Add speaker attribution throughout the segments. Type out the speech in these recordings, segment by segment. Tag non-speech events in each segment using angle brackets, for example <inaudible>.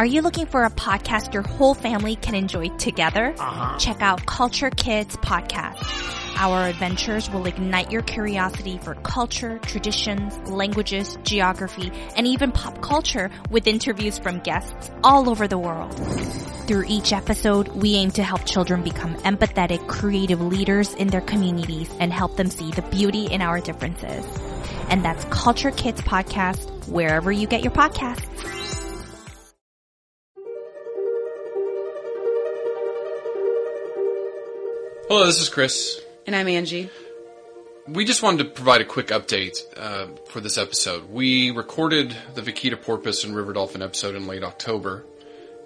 Speaker 1: Are you looking for a podcast your whole family can enjoy together? Uh-huh. Check out Culture Kids Podcast. Our adventures will ignite your curiosity for culture, traditions, languages, geography, and even pop culture with interviews from guests all over the world. Through each episode, we aim to help children become empathetic, creative leaders in their communities and help them see the beauty in our differences. And that's Culture Kids Podcast, wherever you get your podcasts.
Speaker 2: Hello, this is Chris.
Speaker 3: And I'm Angie.
Speaker 2: We just wanted to provide a quick update uh, for this episode. We recorded the Vaquita porpoise and river dolphin episode in late October,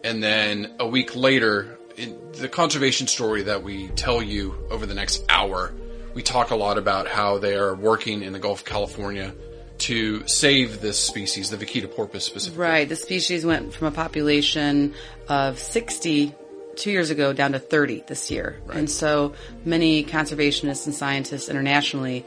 Speaker 2: and then a week later, in the conservation story that we tell you over the next hour, we talk a lot about how they are working in the Gulf of California to save this species, the Vaquita porpoise specifically.
Speaker 3: Right. The species went from a population of 60 two years ago down to 30 this year. Right. And so many conservationists and scientists internationally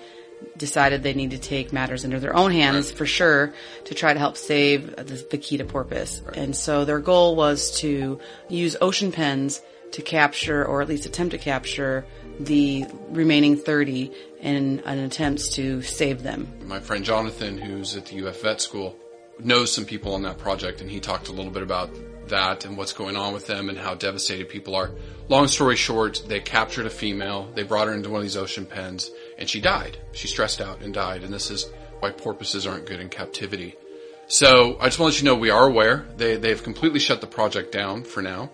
Speaker 3: decided they need to take matters into their own hands right. for sure to try to help save the vaquita porpoise. Right. And so their goal was to use ocean pens to capture or at least attempt to capture the remaining 30 in an attempt to save them.
Speaker 2: My friend Jonathan, who's at the UF Vet School, knows some people on that project and he talked a little bit about that and what's going on with them and how devastated people are. Long story short, they captured a female, they brought her into one of these ocean pens, and she died. She stressed out and died, and this is why porpoises aren't good in captivity. So I just want to let you know we are aware. They, they've completely shut the project down for now.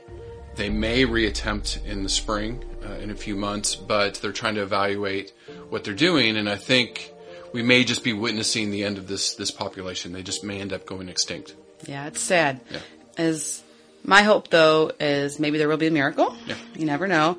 Speaker 2: They may reattempt in the spring, uh, in a few months, but they're trying to evaluate what they're doing, and I think we may just be witnessing the end of this, this population. They just may end up going extinct.
Speaker 3: Yeah, it's sad. Yeah. As my hope, though, is maybe there will be a miracle. Yeah. You never know.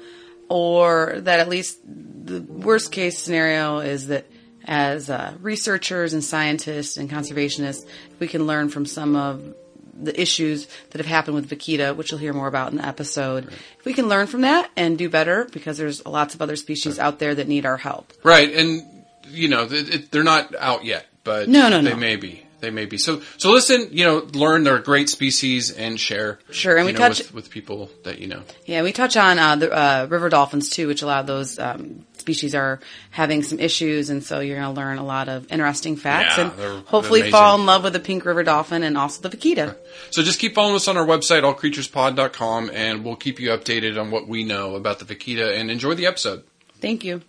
Speaker 3: Or that at least the worst case scenario is that as uh, researchers and scientists and conservationists, we can learn from some of the issues that have happened with Vaquita, which you'll hear more about in the episode. Right. If we can learn from that and do better, because there's lots of other species right. out there that need our help.
Speaker 2: Right, and you know it, it, they're not out yet, but no, no, they no. may be they may be. So so listen, you know, learn they're a great species and share.
Speaker 3: Sure, and we
Speaker 2: know,
Speaker 3: touch
Speaker 2: with, with, people that you know.
Speaker 3: Yeah, we touch on uh, the uh, river dolphins too, which a lot of those um, species are having some issues, and so you're going to learn a lot of interesting facts yeah, and they're, hopefully they're fall in love with the pink river dolphin and also the vaquita.
Speaker 2: So just keep following us on our website, allcreaturespod.com, and we'll keep you updated on what we know about the vaquita. And enjoy the episode.
Speaker 3: Thank you.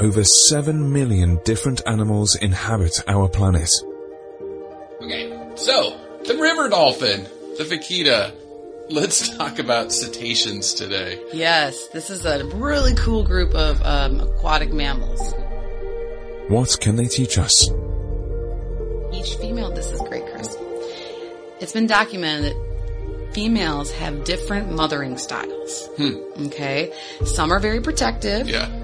Speaker 4: Over 7 million different animals inhabit our planet.
Speaker 2: Okay, so, the river dolphin, the vaquita. Let's talk about cetaceans today.
Speaker 3: Yes, this is a really cool group of um, aquatic mammals.
Speaker 4: What can they teach us?
Speaker 3: Each female, this is great, Chris. It's been documented that females have different mothering styles. Hmm. Okay? Some are very protective.
Speaker 2: Yeah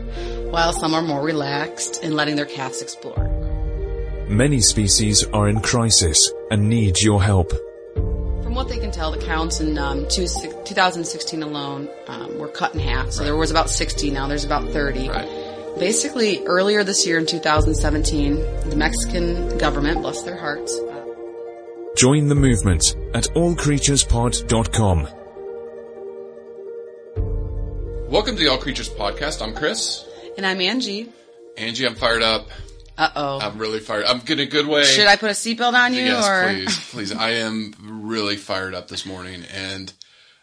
Speaker 3: while some are more relaxed in letting their cats explore.
Speaker 4: Many species are in crisis and need your help.
Speaker 3: From what they can tell, the counts in um, two, 2016 alone um, were cut in half. So right. there was about 60, now there's about 30.
Speaker 2: Right.
Speaker 3: Basically, earlier this year in 2017, the Mexican government, bless their hearts, uh,
Speaker 4: Join the movement at allcreaturespod.com.
Speaker 2: Welcome to the All Creatures Podcast. I'm Chris.
Speaker 3: And I'm Angie.
Speaker 2: Angie, I'm fired up.
Speaker 3: Uh oh.
Speaker 2: I'm really fired. I'm in a good way.
Speaker 3: Should I put a seatbelt on you?
Speaker 2: Yes,
Speaker 3: or?
Speaker 2: please, please. I am really fired up this morning, and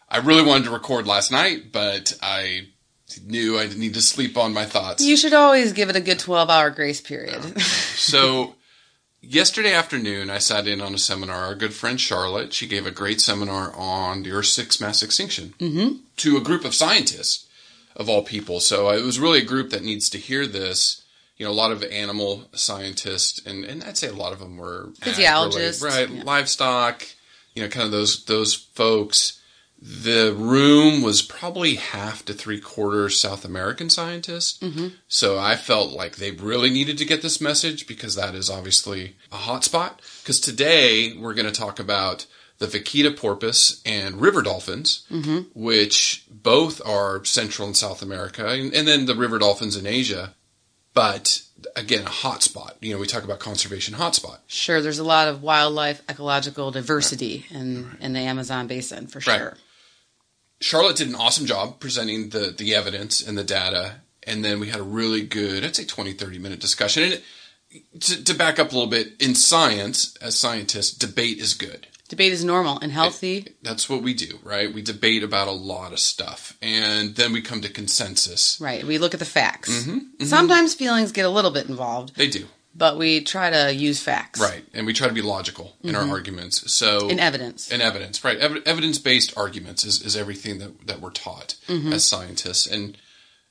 Speaker 2: I really wanted to record last night, but I knew I need to sleep on my thoughts.
Speaker 3: You should always give it a good 12 hour grace period.
Speaker 2: so, yesterday afternoon, I sat in on a seminar. Our good friend Charlotte, she gave a great seminar on the Earth's sixth mass extinction to a group of scientists, of all people. So uh, it was really a group that needs to hear this. You know, a lot of animal scientists, and, and I'd say a lot of them were
Speaker 3: Physiologists,
Speaker 2: right?
Speaker 3: yeah.
Speaker 2: Livestock, you know, kind of those those folks. The room was probably half to three quarters South American scientists.
Speaker 3: Mm-hmm.
Speaker 2: So I felt like they really needed to get this message because that is obviously a hot spot. Because today we're going to talk about the vaquita porpoise and river dolphins, mm-hmm. which both are Central and South America, and, and then the river dolphins in Asia. But again, a hotspot. You know, we talk about conservation hotspot.
Speaker 3: Sure, there's a lot of wildlife ecological diversity in, in the Amazon basin for
Speaker 2: Right.
Speaker 3: sure.
Speaker 2: Charlotte did an awesome job presenting the, the evidence and the data. And then we had a really good, I'd say 20, 30 minute discussion. And it, to, to back up a little bit, in science, as scientists, debate is good.
Speaker 3: Debate is normal and healthy.
Speaker 2: That's what we do, right? We debate about a lot of stuff. And then we come to consensus.
Speaker 3: Right. We look at the facts.
Speaker 2: Mm-hmm, mm-hmm.
Speaker 3: Sometimes feelings get a little bit involved,
Speaker 2: They do.
Speaker 3: but we try to use facts.
Speaker 2: Right. And we try to be logical in our mm-hmm. arguments. So
Speaker 3: In evidence.
Speaker 2: In evidence, right? Ev- evidence-based arguments is, is everything that, that we're taught mm-hmm. as scientists. And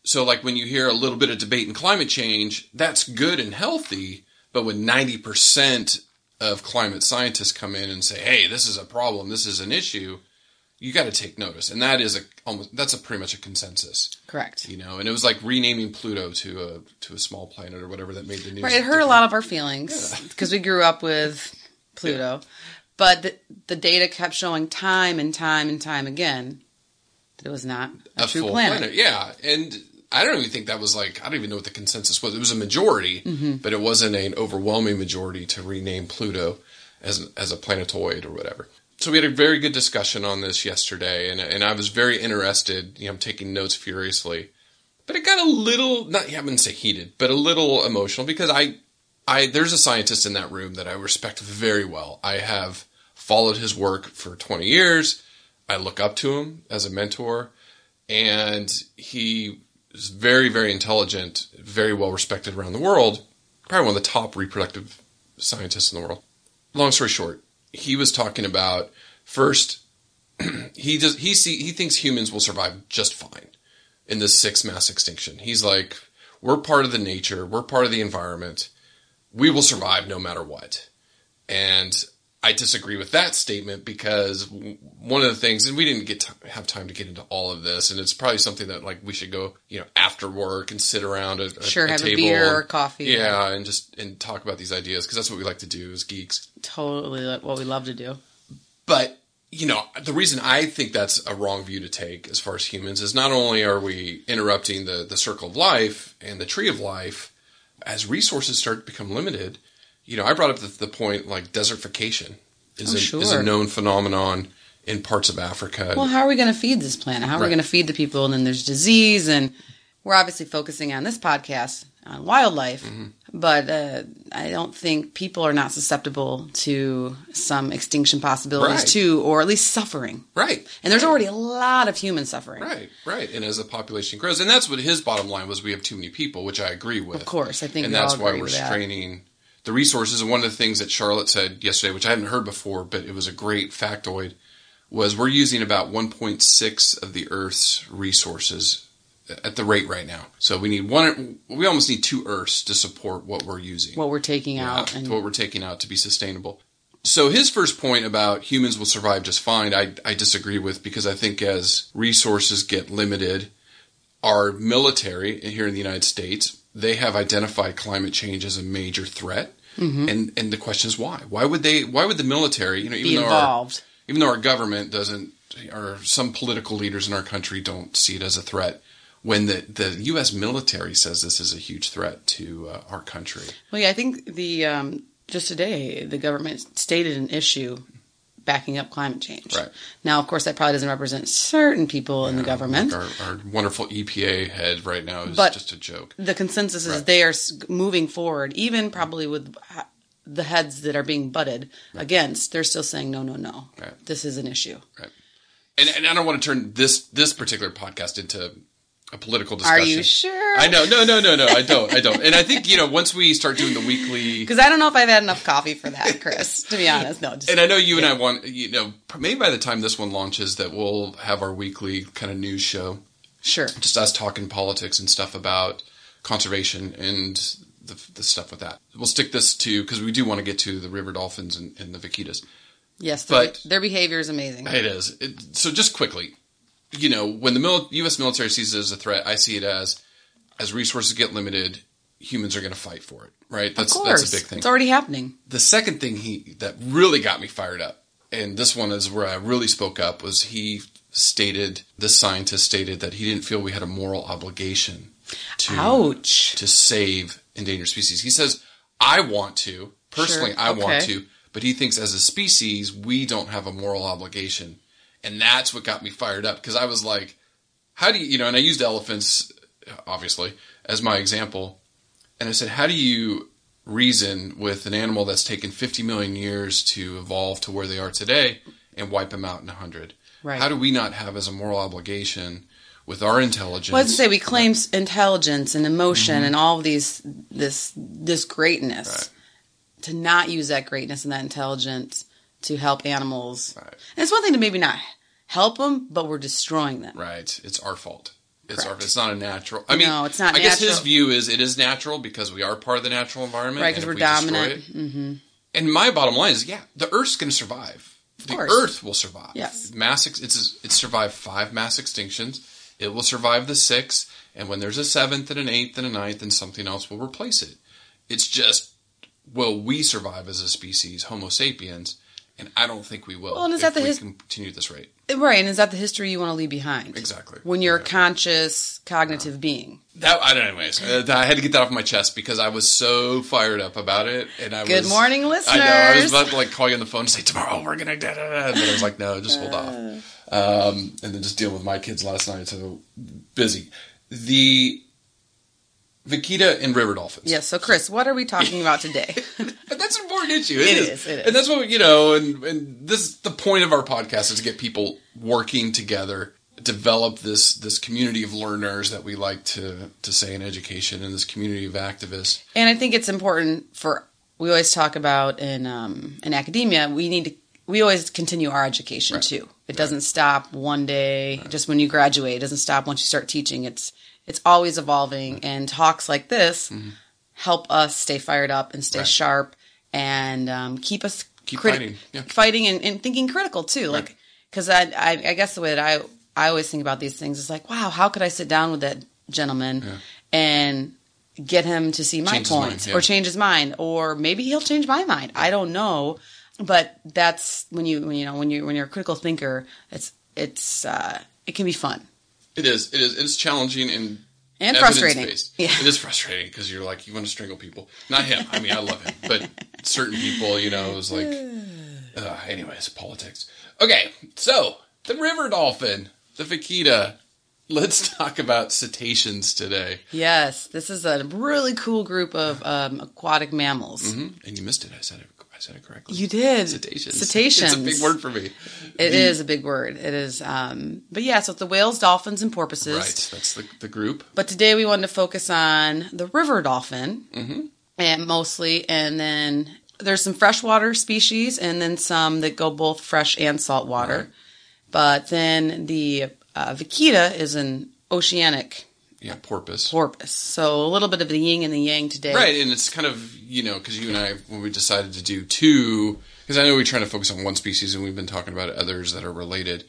Speaker 2: so, like when you hear a little bit of debate in climate change, that's good and healthy. But when ninety percent of climate scientists come in and say, "Hey, this is a problem. This is an issue," you got to take notice. And that is a almost that's a pretty much a consensus,
Speaker 3: Correct.
Speaker 2: you know. And it was like renaming Pluto to a to a small planet or whatever that made the news.
Speaker 3: Right. It hurt a lot of our feelings because we grew up with Pluto. But the, the data kept showing time and time and time again that it was not a,
Speaker 2: a
Speaker 3: true
Speaker 2: full
Speaker 3: planet.
Speaker 2: planet. Yeah, and I don't even think that was like I don't even know what the consensus was. It was a majority,
Speaker 3: Mm-hmm.
Speaker 2: but it wasn't an overwhelming majority to rename Pluto as as a planetoid or whatever. So we had a very good discussion on this yesterday, and and I was very interested. You know, I'm taking notes furiously, but it got a little not I wouldn't say heated, but a little emotional because I I there's a scientist in that room that I respect very well. I have followed his work for 20 years. I look up to him as a mentor, and he is very, very intelligent, very well respected around the world. Probably one of the top reproductive scientists in the world. Long story short, he was talking about first. <clears throat> he just he see he thinks humans will survive just fine in this sixth mass extinction. He's like, we're part of the nature, we're part of the environment, we will survive no matter what. And I disagree with that statement because one of the things, and we didn't get to have time to get into all of this, and it's probably something that like we should go, you know, after work and sit around a, a,
Speaker 3: Sure,
Speaker 2: a
Speaker 3: have a
Speaker 2: table
Speaker 3: beer or coffee.
Speaker 2: yeah, and just and talk about these ideas because that's what we like to do as geeks.
Speaker 3: Totally what we love to do.
Speaker 2: But you know, the reason I think that's a wrong view to take as far as humans is not only are we interrupting the the circle of life and the tree of life as resources start to become limited. You know, I brought up the, the point like desertification is
Speaker 3: Oh,
Speaker 2: a, is a known phenomenon in parts of Africa.
Speaker 3: Well, how are we going to feed this planet? How are we going to feed the people? And then there's disease, and we're obviously focusing on this podcast on wildlife,
Speaker 2: Mm-hmm.
Speaker 3: but uh, I don't think people are not susceptible to some extinction possibilities
Speaker 2: Right.
Speaker 3: too, or at least suffering.
Speaker 2: right.
Speaker 3: And there's already a lot of human suffering.
Speaker 2: Right, right. And as the population grows, and that's what his bottom line was we have too many people, which I agree with.
Speaker 3: Of course, I think
Speaker 2: and that's why we're
Speaker 3: straining. that.
Speaker 2: The resources. And one of the things that Charlotte said yesterday, which I hadn't heard before, but it was a great factoid, was we're using about 1.6 of the Earth's resources at the rate right now. So we need one. We almost need two Earths to support what we're using
Speaker 3: What we're taking
Speaker 2: yeah,
Speaker 3: out, and
Speaker 2: what we're taking out to be sustainable. So his first point about humans will survive just fine, I, I disagree with because I think as resources get limited, our military here in the United States, they have identified climate change as a major threat. And and the question is why? Why would they? Why would the military? You know, even
Speaker 3: be
Speaker 2: though our, even though our government doesn't, or some political leaders in our country don't see it as a threat, when the the U.S. military says this is a huge threat to uh, our country.
Speaker 3: Well, yeah, I think the um, just today the government stated an issue backing up climate change.
Speaker 2: Right.
Speaker 3: Now, of course, that probably doesn't represent certain people in the government.
Speaker 2: Like our, our wonderful EPA head right now is
Speaker 3: But-
Speaker 2: just a joke.
Speaker 3: the consensus is
Speaker 2: Right.
Speaker 3: they are moving forward, even probably with the heads that are being butted against. They're still saying no, no, no.
Speaker 2: Right.
Speaker 3: This is an issue.
Speaker 2: Right. And, and I don't want to turn this this particular podcast into a political
Speaker 3: Are
Speaker 2: discussion.
Speaker 3: you sure?
Speaker 2: I know. No, no, no, no. I don't. I don't. And I think you know once we start doing the weekly, <laughs>
Speaker 3: Because I don't know if I've had enough coffee for that, Chris. to be honest, no. Just,
Speaker 2: and I know you and I want you know maybe by the time this one launches that we'll have our weekly kind of news show,
Speaker 3: sure.
Speaker 2: just us talking politics and stuff about conservation and the, the stuff with that. We'll stick this to because we do want to get to the river dolphins and, and the vaquitas.
Speaker 3: Yes,
Speaker 2: But-
Speaker 3: their, their behavior is amazing.
Speaker 2: It is. It, so just quickly, you know, when the mil- U.S. military sees it as a threat, I see it as as resources get limited, humans are going to fight for it. Right? That's
Speaker 3: of course,
Speaker 2: that's a big thing.
Speaker 3: it's already happening.
Speaker 2: the second thing he that really got me fired up, and this one is where I really spoke up, was he stated this scientist stated that he didn't feel we had a moral obligation to
Speaker 3: Ouch.
Speaker 2: to save endangered species. He says, I want to personally,
Speaker 3: Sure,
Speaker 2: I want to, but he thinks as a species we don't have a moral obligation, and that's what got me fired up because I was like, how do you, you know? And I used elephants obviously as my example, and I said, how do you reason with an animal that's taken 50 million years to evolve to where they are today and wipe them out in 100?
Speaker 3: Right.
Speaker 2: How do we not have as a moral obligation with our intelligence?
Speaker 3: Well, let's say we claim intelligence and emotion
Speaker 2: Mm-hmm.
Speaker 3: and all of these this this greatness to not use that greatness and that intelligence to help animals.
Speaker 2: Right.
Speaker 3: And it's one thing to maybe not help them, but we're destroying them.
Speaker 2: Right. It's our fault. It's our. It's not a natural. I mean,
Speaker 3: No, it's not
Speaker 2: I guess his view is it is natural because we are part of the natural environment,
Speaker 3: Right,
Speaker 2: and
Speaker 3: 'cause
Speaker 2: if
Speaker 3: we're
Speaker 2: we
Speaker 3: dominant.
Speaker 2: it- mm-hmm. And my bottom line is, yeah, the Earth's going to survive. the
Speaker 3: course.
Speaker 2: Earth will survive.
Speaker 3: Yes.
Speaker 2: Mass. Ex- it's it's survived five mass extinctions. It will survive the sixth, and when there's a seventh and an eighth and a ninth, and something else will replace it. It's just will we survive as a species, Homo sapiens? And I don't think we will.
Speaker 3: Well, and is that the his-
Speaker 2: continue this rate?
Speaker 3: Right, and is that the history you want to leave behind?
Speaker 2: Exactly.
Speaker 3: When you're a conscious, cognitive being.
Speaker 2: That I don't. Anyways, uh, I had to get that off my chest because I was so fired up about it, and I
Speaker 3: Good
Speaker 2: was.
Speaker 3: morning,
Speaker 2: I know. I was about to like call you on the phone and say tomorrow we're gonna da da da, and then I was like, no, just hold off. Um, and then just dealing with my kids last night, so busy. The Vaquita and river dolphins.
Speaker 3: Yes. So, Chris, what are we talking about today? <laughs>
Speaker 2: That's an important issue.
Speaker 3: It
Speaker 2: is.
Speaker 3: is, it is.
Speaker 2: And that's what you know. And and this the point of our podcast is to get people working together, develop this this community of learners that we like to to say in education, and this community of activists.
Speaker 3: And I think it's important for we always talk about in um, in academia. We need to we always continue our education too. It doesn't stop one day just when you graduate. It doesn't stop once you start teaching. It's it's always evolving. And talks like this help us stay fired up and stay
Speaker 2: Mm-hmm. Right.
Speaker 3: sharp and um, keep us
Speaker 2: Keep
Speaker 3: criti-
Speaker 2: fighting, yeah.
Speaker 3: fighting and, and thinking critical too. Like because I, I I guess the way that I I always think about these things is like wow how could I sit down with that gentleman and get him to see my
Speaker 2: Change mind, yeah.
Speaker 3: or change his mind or maybe he'll change my mind i don't know but that's when you when you know when you when you're a critical thinker it's it's uh it can be fun
Speaker 2: It is. It is. It's challenging and
Speaker 3: And frustrating. Yeah.
Speaker 2: It is frustrating because you're like you want to strangle people. Not him. I mean, I love him, but certain people, you know, it was like. <sighs> Uh, anyways, politics. Okay, so the river dolphin, the vaquita. Let's <laughs> talk about cetaceans today.
Speaker 3: yes this is a really cool group of um, aquatic mammals
Speaker 2: hmm And you missed it. I said it. Said it correctly.
Speaker 3: you did
Speaker 2: Cetaceans.
Speaker 3: cetaceans <laughs>
Speaker 2: It's a big word for me.
Speaker 3: It is a big word it is um but yeah so it's the whales dolphins and porpoises
Speaker 2: Right. That's the the group.
Speaker 3: But today we wanted to focus on the river dolphin, and mostly, and then there's some freshwater species, and then some that go both fresh and salt water.
Speaker 2: Right.
Speaker 3: But then the uh, vaquita is an oceanic
Speaker 2: Yeah, porpoise.
Speaker 3: porpoise, so a little bit of the yin and the yang today.
Speaker 2: Right, and it's kind of you know because you and I when we decided to do two because I know we're trying to focus on one species and we've been talking about others that are related,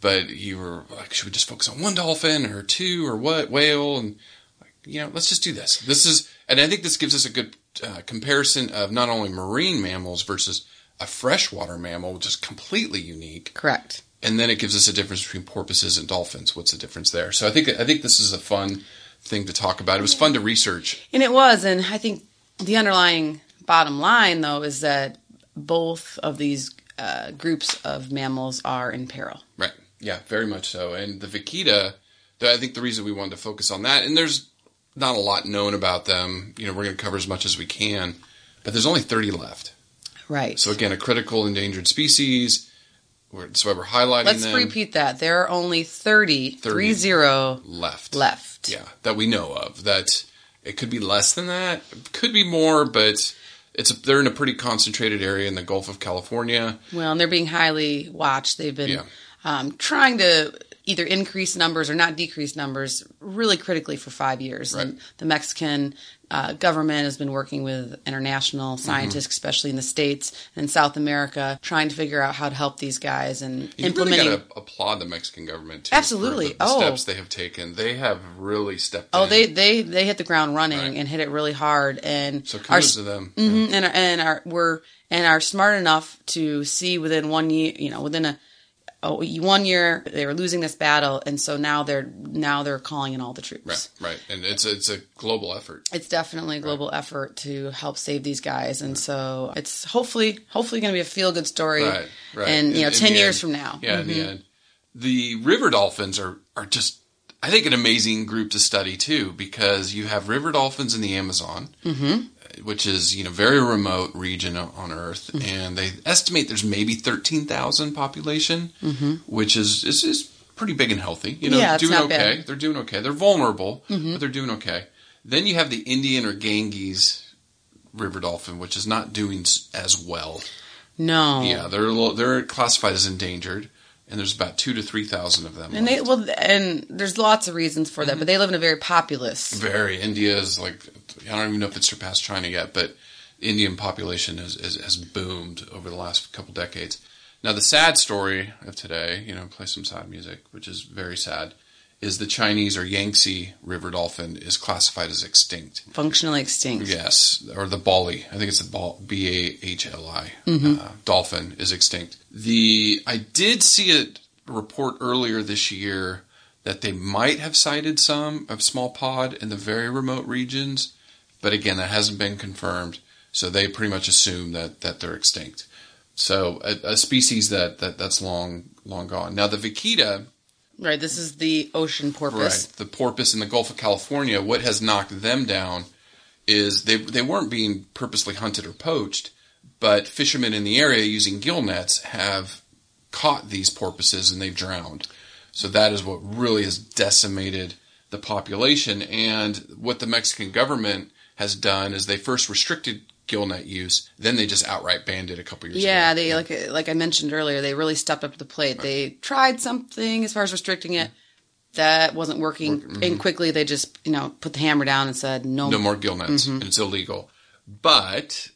Speaker 2: but you were like, should we just focus on one dolphin or two or what whale and like you know let's just do this. This is and I think this gives us a good uh, comparison of not only marine mammals versus a freshwater mammal, which is completely unique,
Speaker 3: Correct.
Speaker 2: And then it gives us a difference between porpoises and dolphins. What's the difference there? So I think I think this is a fun thing to talk about. It was fun to research.
Speaker 3: And it was, and I think the underlying bottom line, though, is that both of these uh, groups of mammals are in peril.
Speaker 2: Right. Yeah, very much so. And the vaquita, I think the reason we wanted to focus on that, and there's not a lot known about them. You know, we're going to cover as much as we can, but there's only 30 left.
Speaker 3: Right.
Speaker 2: So again, a critical endangered species. We're, that's why we're highlighting
Speaker 3: Let's
Speaker 2: them.
Speaker 3: repeat that. There are only 30,
Speaker 2: 30.
Speaker 3: 30
Speaker 2: left.
Speaker 3: left.
Speaker 2: Yeah, that we know of. That it could be less than that, could be more, but it's a, they're in a pretty concentrated area in the Gulf of California.
Speaker 3: Well, and they're being highly watched. They've been
Speaker 2: Yeah.
Speaker 3: um, trying to either increase numbers or not decrease numbers really critically for five years.
Speaker 2: Right.
Speaker 3: And the Mexican uh, government has been working with international
Speaker 2: Mm-hmm.
Speaker 3: scientists, especially in the States and South America, trying to figure out how to help these guys and
Speaker 2: You
Speaker 3: implementing.
Speaker 2: really got to applaud the Mexican government too.
Speaker 3: Absolutely.
Speaker 2: the, the
Speaker 3: Oh.
Speaker 2: steps they have taken. They have really stepped.
Speaker 3: Oh,
Speaker 2: in.
Speaker 3: they, they they hit the ground running
Speaker 2: Right.
Speaker 3: and hit it really hard, and
Speaker 2: So kudos to them.
Speaker 3: mhm, and are- and are we're and are smart enough to see within one year, you know, within a oh, one year they were losing this battle, and so now they're now they're calling in all the troops.
Speaker 2: Right, right, and it's it's a global effort.
Speaker 3: It's definitely a global effort to help save these guys, and so it's hopefully hopefully going to be a feel good story,
Speaker 2: Right, right.
Speaker 3: and you
Speaker 2: In-
Speaker 3: know, ten years
Speaker 2: end.
Speaker 3: from now.
Speaker 2: Yeah, in the
Speaker 3: Mhm.
Speaker 2: end, the river dolphins are are just I think an amazing group to study too because you have river dolphins in the Amazon, mm-hmm. Which is you know very remote region on Earth,
Speaker 3: Mm-hmm.
Speaker 2: and they estimate there's maybe thirteen thousand population,
Speaker 3: Mm-hmm.
Speaker 2: which is, is is pretty big and healthy. You know,
Speaker 3: Yeah,
Speaker 2: doing okay.
Speaker 3: bad. Mm-hmm.
Speaker 2: They're doing okay. They're vulnerable, but they're doing okay. Then you have the Indian or Ganges river dolphin, which is not doing as well.
Speaker 3: No,
Speaker 2: Yeah, they're a little, they're classified as endangered, and there's about two to three thousand of them.
Speaker 3: and they well, and there's lots of reasons for that, but mm-hmm. they live in a very populous.
Speaker 2: very India is like I don't even know if it's surpassed China yet, but Indian population has, has has boomed over the last couple decades. Now the sad story of today, you know, play some sad music, which is very sad, is the Chinese or Yangtze river dolphin is classified as extinct.
Speaker 3: functionally extinct.
Speaker 2: Yes, or the Bali. I think it's the Bal- B A H L I
Speaker 3: Mm-hmm.
Speaker 2: uh, dolphin is extinct. The I did see a report earlier this year that they might have sighted some of small pod in the very remote regions, but again, that hasn't been confirmed. So they pretty much assume that that they're extinct. So a, a species that, that that's long long gone. Now the vaquita
Speaker 3: Right. This is the ocean porpoise.
Speaker 2: Right. The porpoise in the Gulf of California, what has knocked them down is they they weren't being purposely hunted or poached, but fishermen in the area using gill nets have caught these porpoises and they've drowned. So that is what really has decimated the population. And what the Mexican government has done is they first restricted gill net use, then they just outright banned it a couple years
Speaker 3: Yeah,
Speaker 2: ago.
Speaker 3: they like like I mentioned earlier, they really stepped up to the plate. They tried something as far as restricting it. That wasn't working, and mm-hmm. quickly they just you know put the hammer down and said no.
Speaker 2: no more gill nets, mm-hmm. and it's illegal. But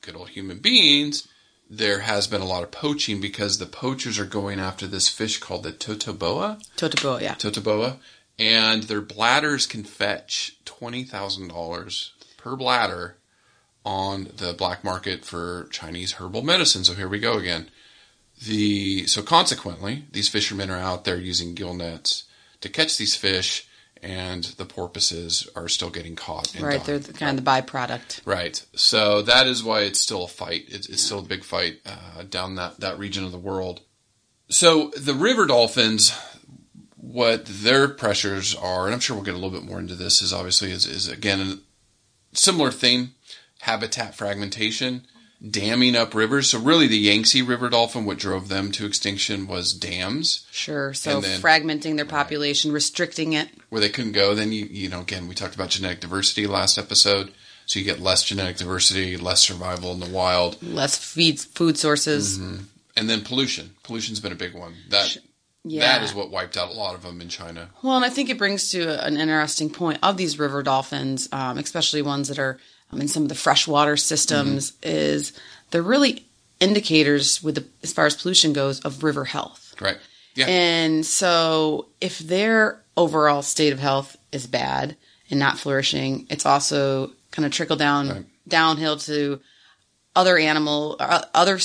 Speaker 2: good old human beings, there has been a lot of poaching because the poachers are going after this fish called the totoboa,
Speaker 3: Totoboa, yeah.
Speaker 2: totoboa, and their bladders can fetch twenty thousand dollars per bladder on the black market for Chinese herbal medicine. So here we go again. The so consequently, these fishermen are out there using gill nets to catch these fish, and the porpoises are still getting caught.
Speaker 3: Right,
Speaker 2: dying.
Speaker 3: they're kind of the byproduct.
Speaker 2: Right. So that is why it's still a fight. It's, it's still a big fight uh, down that, that region of the world. So the river dolphins, what their pressures are, and I'm sure we'll get a little bit more into this, is obviously is, is again a similar theme: habitat fragmentation, damming up rivers. So really, the Yangtze River dolphin, what drove them to extinction was dams
Speaker 3: Sure. So
Speaker 2: then-
Speaker 3: fragmenting their population, restricting it.
Speaker 2: where they couldn't go. Then you you know again we talked about genetic diversity last episode. So you get less genetic diversity, less survival in the wild.
Speaker 3: less feeds, food sources.
Speaker 2: and then pollution. Pollution's been a big one. That
Speaker 3: Yeah.
Speaker 2: that is what wiped out a lot of them in China.
Speaker 3: Well, and I think it brings to an interesting point of these river dolphins, um, especially ones that are um, in some of the freshwater systems, is they're really indicators with the, as far as pollution goes of river health.
Speaker 2: Right? Yeah.
Speaker 3: And so if their overall state of health is bad and not flourishing, it's also kind of trickle down
Speaker 2: Right.
Speaker 3: downhill to other animal, uh, other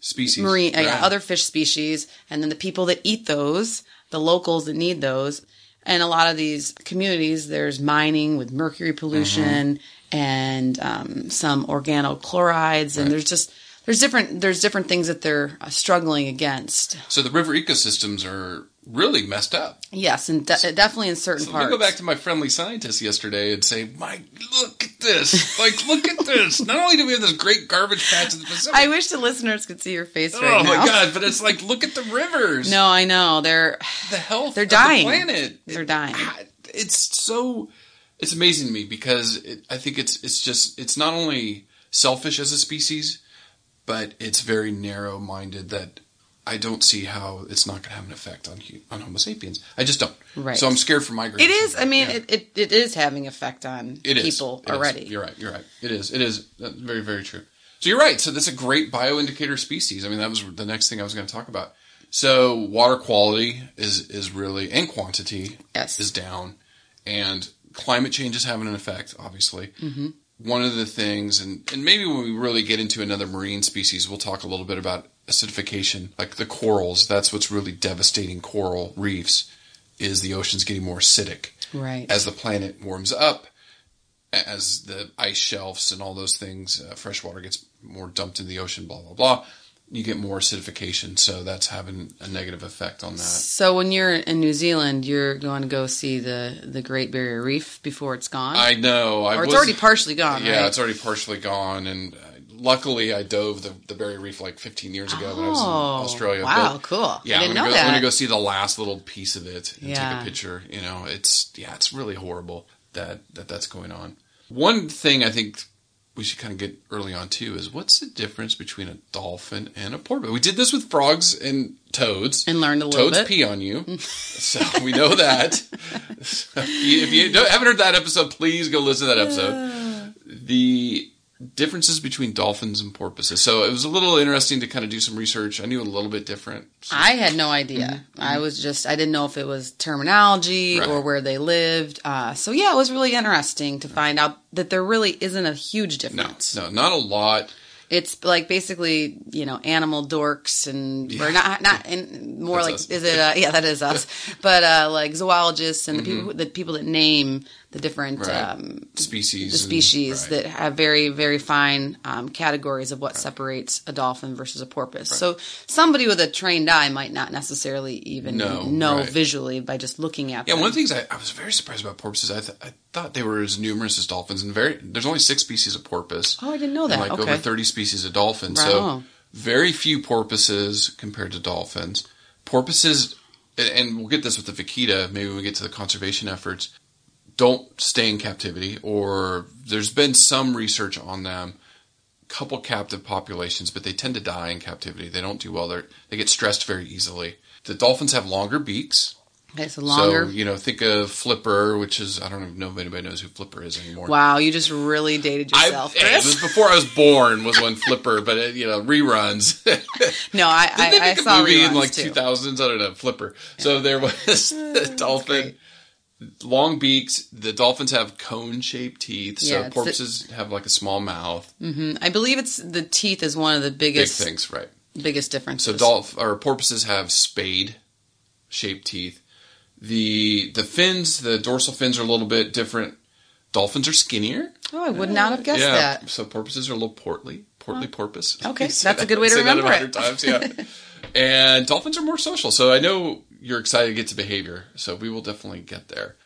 Speaker 2: Species.
Speaker 3: marine, uh, other fish species, and then the people that eat those, the locals that need those. And a lot of these communities, there's mining with mercury pollution and um, some organochlorides, and there's just there's different there's different things that they're uh, struggling against.
Speaker 2: So the river ecosystems are really messed up.
Speaker 3: Yes, and de- definitely in certain
Speaker 2: So
Speaker 3: parts.
Speaker 2: let me go back to my friendly scientist yesterday and say, "My, look at this! Like, look at this! Not only do we have this great garbage patch in the <laughs> Pacific,
Speaker 3: I wish the listeners could see your face
Speaker 2: oh
Speaker 3: right now.
Speaker 2: my god! But it's like, look at the rivers.
Speaker 3: No, I know they're
Speaker 2: the health.
Speaker 3: They're
Speaker 2: of
Speaker 3: dying.
Speaker 2: The planet.
Speaker 3: They're dying.
Speaker 2: It's so. It's amazing to me because it, I think it's it's just it's not only selfish as a species, but it's very narrow minded that. I don't see how it's not going to have an effect on on Homo sapiens. I just don't.
Speaker 3: Right.
Speaker 2: So I'm scared for my.
Speaker 3: It is. I mean,
Speaker 2: Yeah.
Speaker 3: it, it, it is having effect on
Speaker 2: It is.
Speaker 3: people
Speaker 2: It is.
Speaker 3: already.
Speaker 2: You're right. You're right. It is. It is. That's very, very true. So you're right. So that's a great bioindicator species. I mean, that was the next thing I was going to talk about. So water quality is is really and quantity
Speaker 3: Yes.
Speaker 2: is down, and climate change is having an effect. Obviously, mm-hmm. one of the things, and and maybe when we really get into another marine species, we'll talk a little bit about acidification, like the corals. That's what's really devastating coral reefs. Is the oceans getting more acidic?
Speaker 3: Right.
Speaker 2: as the planet warms up, as the ice shelves and all those things, uh, fresh water gets more dumped in the ocean, blah, blah, blah, you get more acidification. So that's having a negative effect on that.
Speaker 3: So when you're in New Zealand, you're going to go see the the Great Barrier Reef before it's gone,
Speaker 2: I know. I
Speaker 3: or it's
Speaker 2: was-
Speaker 3: already partially gone.
Speaker 2: Yeah,
Speaker 3: right?
Speaker 2: it's already partially gone. And uh, luckily, I dove the, the Barrier Reef like 15 years ago when I was in
Speaker 3: Oh,
Speaker 2: Australia.
Speaker 3: Wow,
Speaker 2: But-
Speaker 3: cool.
Speaker 2: Yeah,
Speaker 3: I didn't
Speaker 2: I'm gonna
Speaker 3: know
Speaker 2: go, I'm gonna go see the last little piece of it and
Speaker 3: Yeah.
Speaker 2: take a picture. You know, it's yeah, it's really horrible that, that that's going on. One thing I think we should kind of get early on too is what's the difference between a dolphin and a porpoise? We did this with frogs and toads,
Speaker 3: And learned a little
Speaker 2: toads
Speaker 3: bit.
Speaker 2: pee on you, mm. so we know that. <laughs> So if you, if you don't, haven't heard that episode, please go listen to that episode. The differences between dolphins and porpoises. So it was a little interesting to kind of do some research. I knew a little bit different.
Speaker 3: I had no idea. I was just I didn't know if it was terminology
Speaker 2: Right.
Speaker 3: or where they lived. Uh, so yeah, it was really interesting to find out that there really isn't a huge difference.
Speaker 2: no, not a lot.
Speaker 3: It's like basically you know animal dorks and or not not and more
Speaker 2: That's
Speaker 3: like
Speaker 2: us.
Speaker 3: is it uh, yeah that is us <laughs> but uh, like zoologists and the
Speaker 2: Mm-hmm.
Speaker 3: people the people that name the different
Speaker 2: Right.
Speaker 3: um,
Speaker 2: Species.
Speaker 3: the
Speaker 2: and-
Speaker 3: species
Speaker 2: right.
Speaker 3: that have very very fine um, categories of what separates a dolphin versus a porpoise. So somebody with a trained eye might not necessarily even
Speaker 2: No,
Speaker 3: know
Speaker 2: right.
Speaker 3: visually by just looking at
Speaker 2: Yeah,
Speaker 3: them.
Speaker 2: one of the things I, I was very surprised about porpoises, I, th- I thought they were as numerous as dolphins, and very there's only six species of porpoise.
Speaker 3: Oh, I didn't know that.
Speaker 2: And like
Speaker 3: Okay.
Speaker 2: over 30 species of dolphins.
Speaker 3: Right
Speaker 2: So very few porpoises compared to dolphins. Porpoises, and- and we'll get this with the vaquita, maybe when we get to the conservation efforts, don't stay in captivity, or there's been some research on them. Couple captive populations, but they tend to die in captivity. They don't do well. They they get stressed very easily. The dolphins have longer beaks,
Speaker 3: okay, so longer.
Speaker 2: so you know, think of Flipper, which is I don't even know if anybody knows who Flipper is anymore.
Speaker 3: wow, you just really dated
Speaker 2: I,
Speaker 3: yourself,
Speaker 2: it was before I was born was when Flipper, but it, you know reruns. <laughs>
Speaker 3: no, I I,
Speaker 2: a
Speaker 3: saw
Speaker 2: movie
Speaker 3: reruns
Speaker 2: in like
Speaker 3: too.
Speaker 2: 2000s? I don't know, Flipper. So there was <laughs> the dolphin, long beaks. The dolphins have cone-shaped teeth.
Speaker 3: Yeah,
Speaker 2: So
Speaker 3: the-
Speaker 2: porpoises have like a small mouth. Mm-hmm.
Speaker 3: I believe it's the teeth is one of the
Speaker 2: Big
Speaker 3: biggest
Speaker 2: things, right?
Speaker 3: biggest difference.
Speaker 2: So dolph or porpoises have spade-shaped teeth. The the fins, the dorsal fins are a little bit different. Dolphins are skinnier.
Speaker 3: oh, I would not have guessed
Speaker 2: yeah.
Speaker 3: that.
Speaker 2: So porpoises are a little portly, portly porpoise.
Speaker 3: Okay, <laughs> that's a good way to
Speaker 2: say that
Speaker 3: remember
Speaker 2: a
Speaker 3: it.
Speaker 2: Times, yeah. <laughs> and dolphins are more social. So I know you're excited to get to behavior. So we will definitely get there.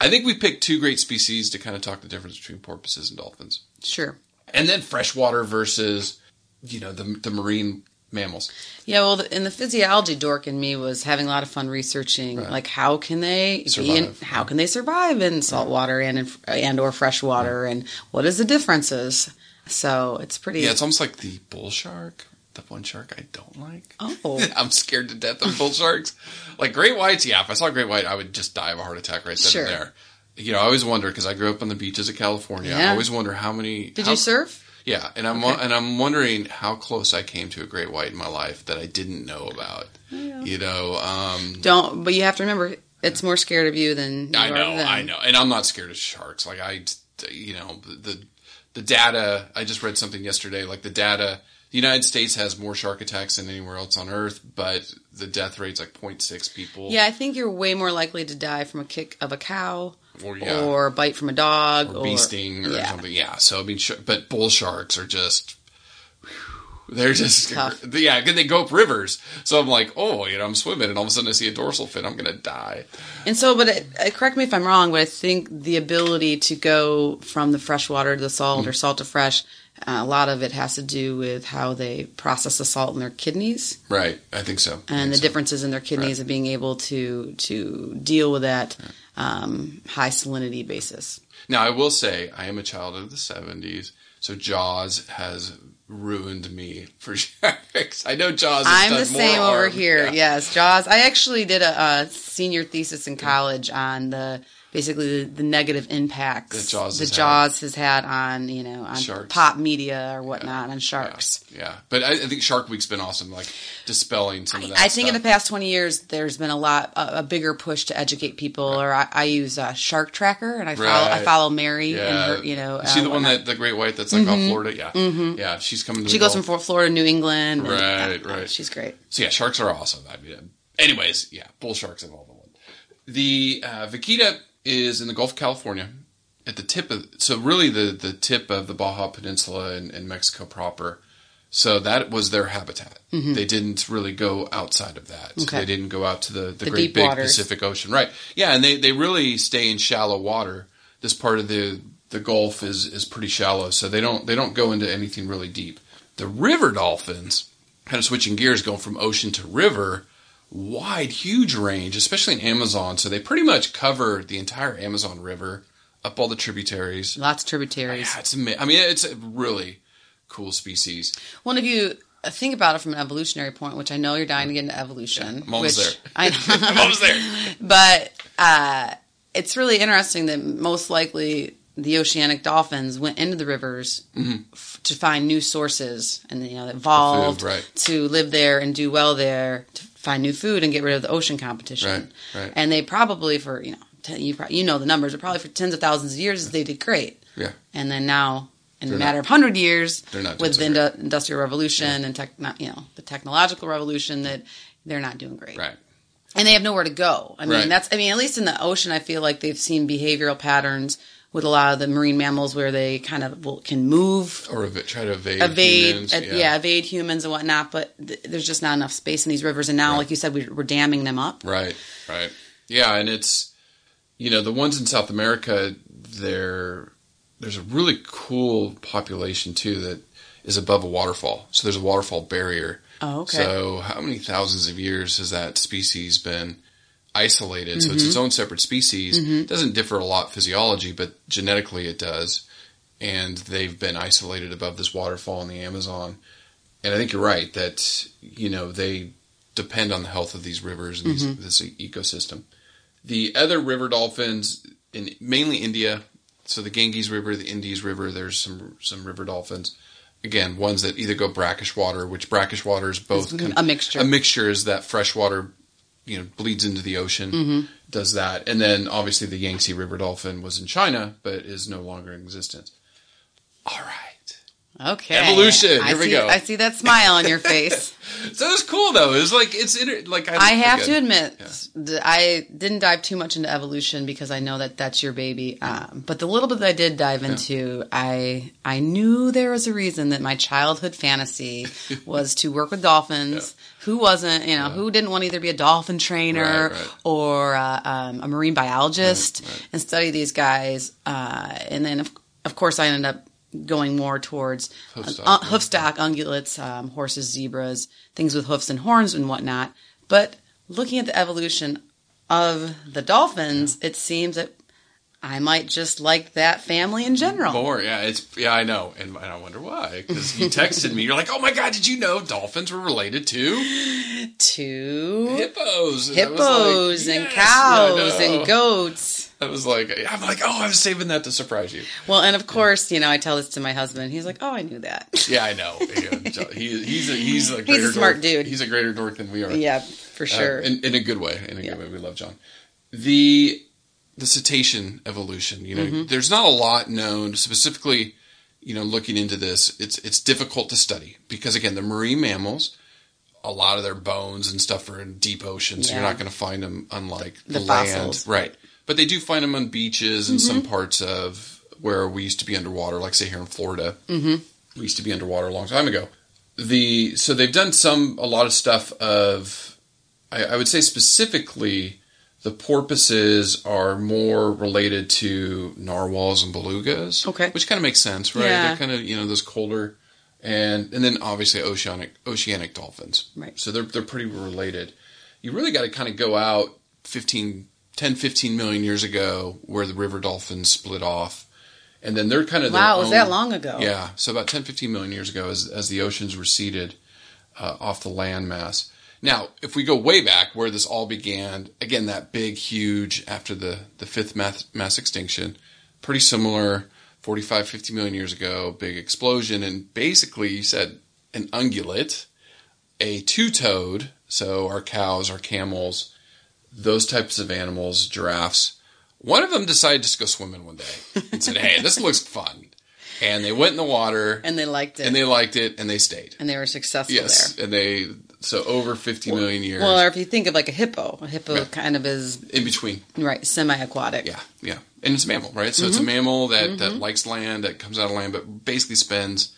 Speaker 2: I think we picked two great species to kind of talk the difference between porpoises and dolphins,
Speaker 3: Sure.
Speaker 2: and then freshwater versus, you know, the the marine mammals.
Speaker 3: Yeah, well, the, and the physiology dork in me was having a lot of fun researching,
Speaker 2: Right.
Speaker 3: like how can they be in,
Speaker 2: Survive.
Speaker 3: how can they survive in salt water and in, and or freshwater, and what is the differences? So it's pretty.
Speaker 2: Yeah, it's almost like the bull shark. The one shark I don't like.
Speaker 3: oh, <laughs>
Speaker 2: I'm scared to death of bull sharks. Like great whites, yeah. If I saw a great white, I would just die of a heart attack right then
Speaker 3: Sure.
Speaker 2: and there. You know, I always wonder because I grew up on the beaches of California. I
Speaker 3: Yeah.
Speaker 2: always wonder how many.
Speaker 3: did
Speaker 2: how-
Speaker 3: you surf?
Speaker 2: Yeah, and I'm and I'm wondering how close I came to a great white in my life that I didn't know about. You know, um,
Speaker 3: Don't, but you have to remember, it's more scared of you than you
Speaker 2: I know. I know, and I'm not scared of sharks. Like I, you know, the the data. I just read something yesterday. Like the data, the United States has more shark attacks than anywhere else on Earth, but the death rate's like 0.6 people.
Speaker 3: Yeah, I think you're way more likely to die from a kick of a cow
Speaker 2: Or, yeah.
Speaker 3: or a bite from a dog
Speaker 2: or bee sting or
Speaker 3: yeah.
Speaker 2: something. Yeah. So I mean, sh- but bull sharks are just. They're just
Speaker 3: Tough.
Speaker 2: yeah, they go up rivers. So I'm like, oh, you know, I'm swimming, and all of a sudden I see a dorsal fin, I'm gonna die.
Speaker 3: And so, but it, uh, correct me if I'm wrong, but I think the ability to go from the fresh water to the salt
Speaker 2: Mm.
Speaker 3: or salt to fresh, uh, a lot of it has to do with how they process the salt in their kidneys
Speaker 2: Right, I think so. I
Speaker 3: and
Speaker 2: think
Speaker 3: the
Speaker 2: so.
Speaker 3: differences in their kidneys of being able to to deal with that um, high salinity basis.
Speaker 2: Now I will say I am a child of the '70s, so Jaws has ruined me for <laughs> sharks. I know Jaws. Has
Speaker 3: I'm
Speaker 2: done
Speaker 3: the
Speaker 2: more
Speaker 3: same over
Speaker 2: harm.
Speaker 3: here.
Speaker 2: Yeah.
Speaker 3: Yes, Jaws. I actually did a, a senior thesis in college on the basically the, the negative impacts
Speaker 2: That Jaws
Speaker 3: the
Speaker 2: has had.
Speaker 3: Jaws has had on you know on
Speaker 2: Sharks.
Speaker 3: pop media or whatnot on sharks.
Speaker 2: Yeah, but I, I think Shark Week's been awesome, like dispelling some of that.
Speaker 3: I think in the past 20 years, there's been a lot, a, a bigger push to educate people. Or I, I use uh, Shark Tracker, and I follow, I follow Mary
Speaker 2: yeah,
Speaker 3: and her, you know.
Speaker 2: She
Speaker 3: uh,
Speaker 2: the one that the great white that's like off Florida? Yeah, mm-hmm. yeah, she's coming. To
Speaker 3: she
Speaker 2: the
Speaker 3: goes from
Speaker 2: Gulf.
Speaker 3: Fort Florida, to New England. and,
Speaker 2: Right,
Speaker 3: uh,
Speaker 2: right.
Speaker 3: She's great.
Speaker 2: So yeah, sharks are awesome. I mean, anyways, yeah, bull sharks have all the one. The uh, vaquita is in the Gulf of California, at the tip of so really the the tip of the Baja Peninsula and, and Mexico proper. So that was their habitat. They didn't really go outside of that.
Speaker 3: Mm-hmm. Okay.
Speaker 2: They didn't go out to the, the,
Speaker 3: The
Speaker 2: great big
Speaker 3: waters.
Speaker 2: Pacific Ocean, right? Yeah, and they, they really stay in shallow water. This part of the the Gulf is is pretty shallow, so they don't they don't go into anything really deep. The river dolphins, kind of switching gears, going from ocean to river, wide, huge range, especially in Amazon. So they pretty much cover the entire Amazon River, up all the tributaries.
Speaker 3: Lots of tributaries.
Speaker 2: Yeah, it's ama- I mean, it's a really cool species.
Speaker 3: One of you think about it from an evolutionary point, which I know you're dying to get into evolution,
Speaker 2: I'm almost there.
Speaker 3: I <laughs>
Speaker 2: I'm almost there.
Speaker 3: but uh, it's really interesting that most likely the oceanic dolphins went into the rivers f- to find new sources and you know evolved
Speaker 2: Mm-hmm. right.
Speaker 3: to live there and do well there to find new food and get rid of the ocean competition.
Speaker 2: Right, right.
Speaker 3: And they probably for you know ten, you pro- you know the numbers, but probably for tens of thousands of years they did great.
Speaker 2: Yeah.
Speaker 3: And then now. In
Speaker 2: They're
Speaker 3: a matter
Speaker 2: not-
Speaker 3: of hundred years,
Speaker 2: they're not
Speaker 3: with the indu- industrial revolution and tech, not, you know, the technological revolution, that they're not doing great
Speaker 2: Right.
Speaker 3: and they have nowhere to go. I mean,
Speaker 2: Right.
Speaker 3: that's I mean, at least in the ocean, I feel like they've seen behavioral patterns with a lot of the marine mammals where they kind of will, can move,
Speaker 2: Or ev- try to evade.
Speaker 3: evade,
Speaker 2: humans,
Speaker 3: uh, yeah. evade humans and whatnot. But th- there's just not enough space in these rivers, and now, like you said, we, we're damming them up.
Speaker 2: Right, right. Yeah, and it's you know the ones in South America. They're there's a really cool population too that is above a waterfall. So there's a waterfall barrier.
Speaker 3: Oh, okay.
Speaker 2: So how many thousands of years has that species been isolated? So it's mm-hmm. its own separate species. It doesn't differ a lot physiology, but genetically it does. And they've been isolated above this waterfall in the Amazon. And I think you're right that you know they depend on the health of these rivers and these, mm-hmm. this e- ecosystem. The other river dolphins in mainly India, so the Ganges River, the Indus River, there's some some river dolphins. Again, ones that either go brackish water, which brackish water is both
Speaker 3: a mixture.
Speaker 2: A mixture is that fresh water, you know, bleeds into the ocean, does that, and then obviously the Yangtze River dolphin was in China, but is no longer in existence. All right.
Speaker 3: Okay,
Speaker 2: Evolution.
Speaker 3: I
Speaker 2: Here we
Speaker 3: see,
Speaker 2: go.
Speaker 3: I see that smile on your <laughs> face.
Speaker 2: So it's cool though. It's like it's inter- like I,
Speaker 3: I have
Speaker 2: again,
Speaker 3: to admit, th- I didn't dive too much into evolution because I know that that's your baby. Um, but the little bit that I did dive into, I I knew there was a reason that my childhood fantasy <laughs> was to work with dolphins. Who wasn't, you know, who didn't want to either be a dolphin trainer
Speaker 2: Right, right.
Speaker 3: or uh, um, a marine biologist and study these guys? Uh, and then, of, of course, I ended up going more towards
Speaker 2: Hoofstock,
Speaker 3: uh,
Speaker 2: yeah.
Speaker 3: hoofstock, ungulates, um, horses, zebras, things with hoofs and horns and whatnot. But looking at the evolution of the dolphins, it seems that I might just like that family in general.
Speaker 2: More, yeah, it's yeah, I know, and, and I wonder why. Because you texted me, you're like, "Oh my god, did you know dolphins were related to <gasps>
Speaker 3: To
Speaker 2: hippos?" And was like,
Speaker 3: hippos and cows and goats.
Speaker 2: I was like, I'm like, oh, I was saving that to surprise you.
Speaker 3: Well, and of course, you know, I tell this to my husband. He's like, "Oh, I knew that." <laughs>
Speaker 2: Yeah, I know. Yeah, he, he's a <laughs> he's a greater
Speaker 3: smart
Speaker 2: dork.
Speaker 3: dude.
Speaker 2: He's a greater dork than we are.
Speaker 3: yeah, for
Speaker 2: Uh,
Speaker 3: sure.
Speaker 2: in, in a good way. In a
Speaker 3: Yeah.
Speaker 2: good way, we love John. The the cetacean evolution. You know,
Speaker 3: Mm-hmm.
Speaker 2: there's not a lot known specifically. You know, looking into this, it's it's difficult to study because again, the marine mammals, a lot of their bones and stuff are in deep ocean, so you're not going to find them unlike
Speaker 3: The
Speaker 2: the, land,
Speaker 3: fossils.
Speaker 2: right? But they do find them on beaches and
Speaker 3: Mm-hmm.
Speaker 2: some parts of where we used to be underwater, like say here in Florida. Mm-hmm. We used to be underwater a long time ago. the so they've done some a lot of stuff of I, I would say specifically the porpoises are more related to narwhals and belugas.
Speaker 3: Okay.
Speaker 2: which kind of makes sense, right?
Speaker 3: Yeah.
Speaker 2: They're kind of you know those colder, and and then obviously oceanic oceanic dolphins.
Speaker 3: Right.
Speaker 2: So they're they're pretty related. You really got to kind of go out 15, 10, 15 million years ago where the river dolphins split off. And then they're kind of
Speaker 3: Wow, was that long ago?
Speaker 2: Yeah, so about 10, 15 million years ago, as as the oceans receded uh, off the land mass. Now, if we go way back where this all began, again, that big, huge, after the, the fifth mass, mass extinction, pretty similar, 45, 50 million years ago, big explosion. And basically, you said an ungulate, a two toed, so our cows, our camels, those types of animals, giraffes. One of them decided to just go swimming one day and said, hey, this looks fun. And they went in the water
Speaker 3: And they liked it.
Speaker 2: and they liked it and they stayed.
Speaker 3: and they were successful
Speaker 2: Yes,
Speaker 3: there.
Speaker 2: and they so over fifty million years
Speaker 3: Well, or if you think of like a hippo, a hippo
Speaker 2: Right.
Speaker 3: kind of is
Speaker 2: in between.
Speaker 3: right semi-aquatic.
Speaker 2: Yeah, yeah, and it's a mammal, right? So
Speaker 3: Mm-hmm.
Speaker 2: it's a mammal that that likes land, that comes out of land, but basically spends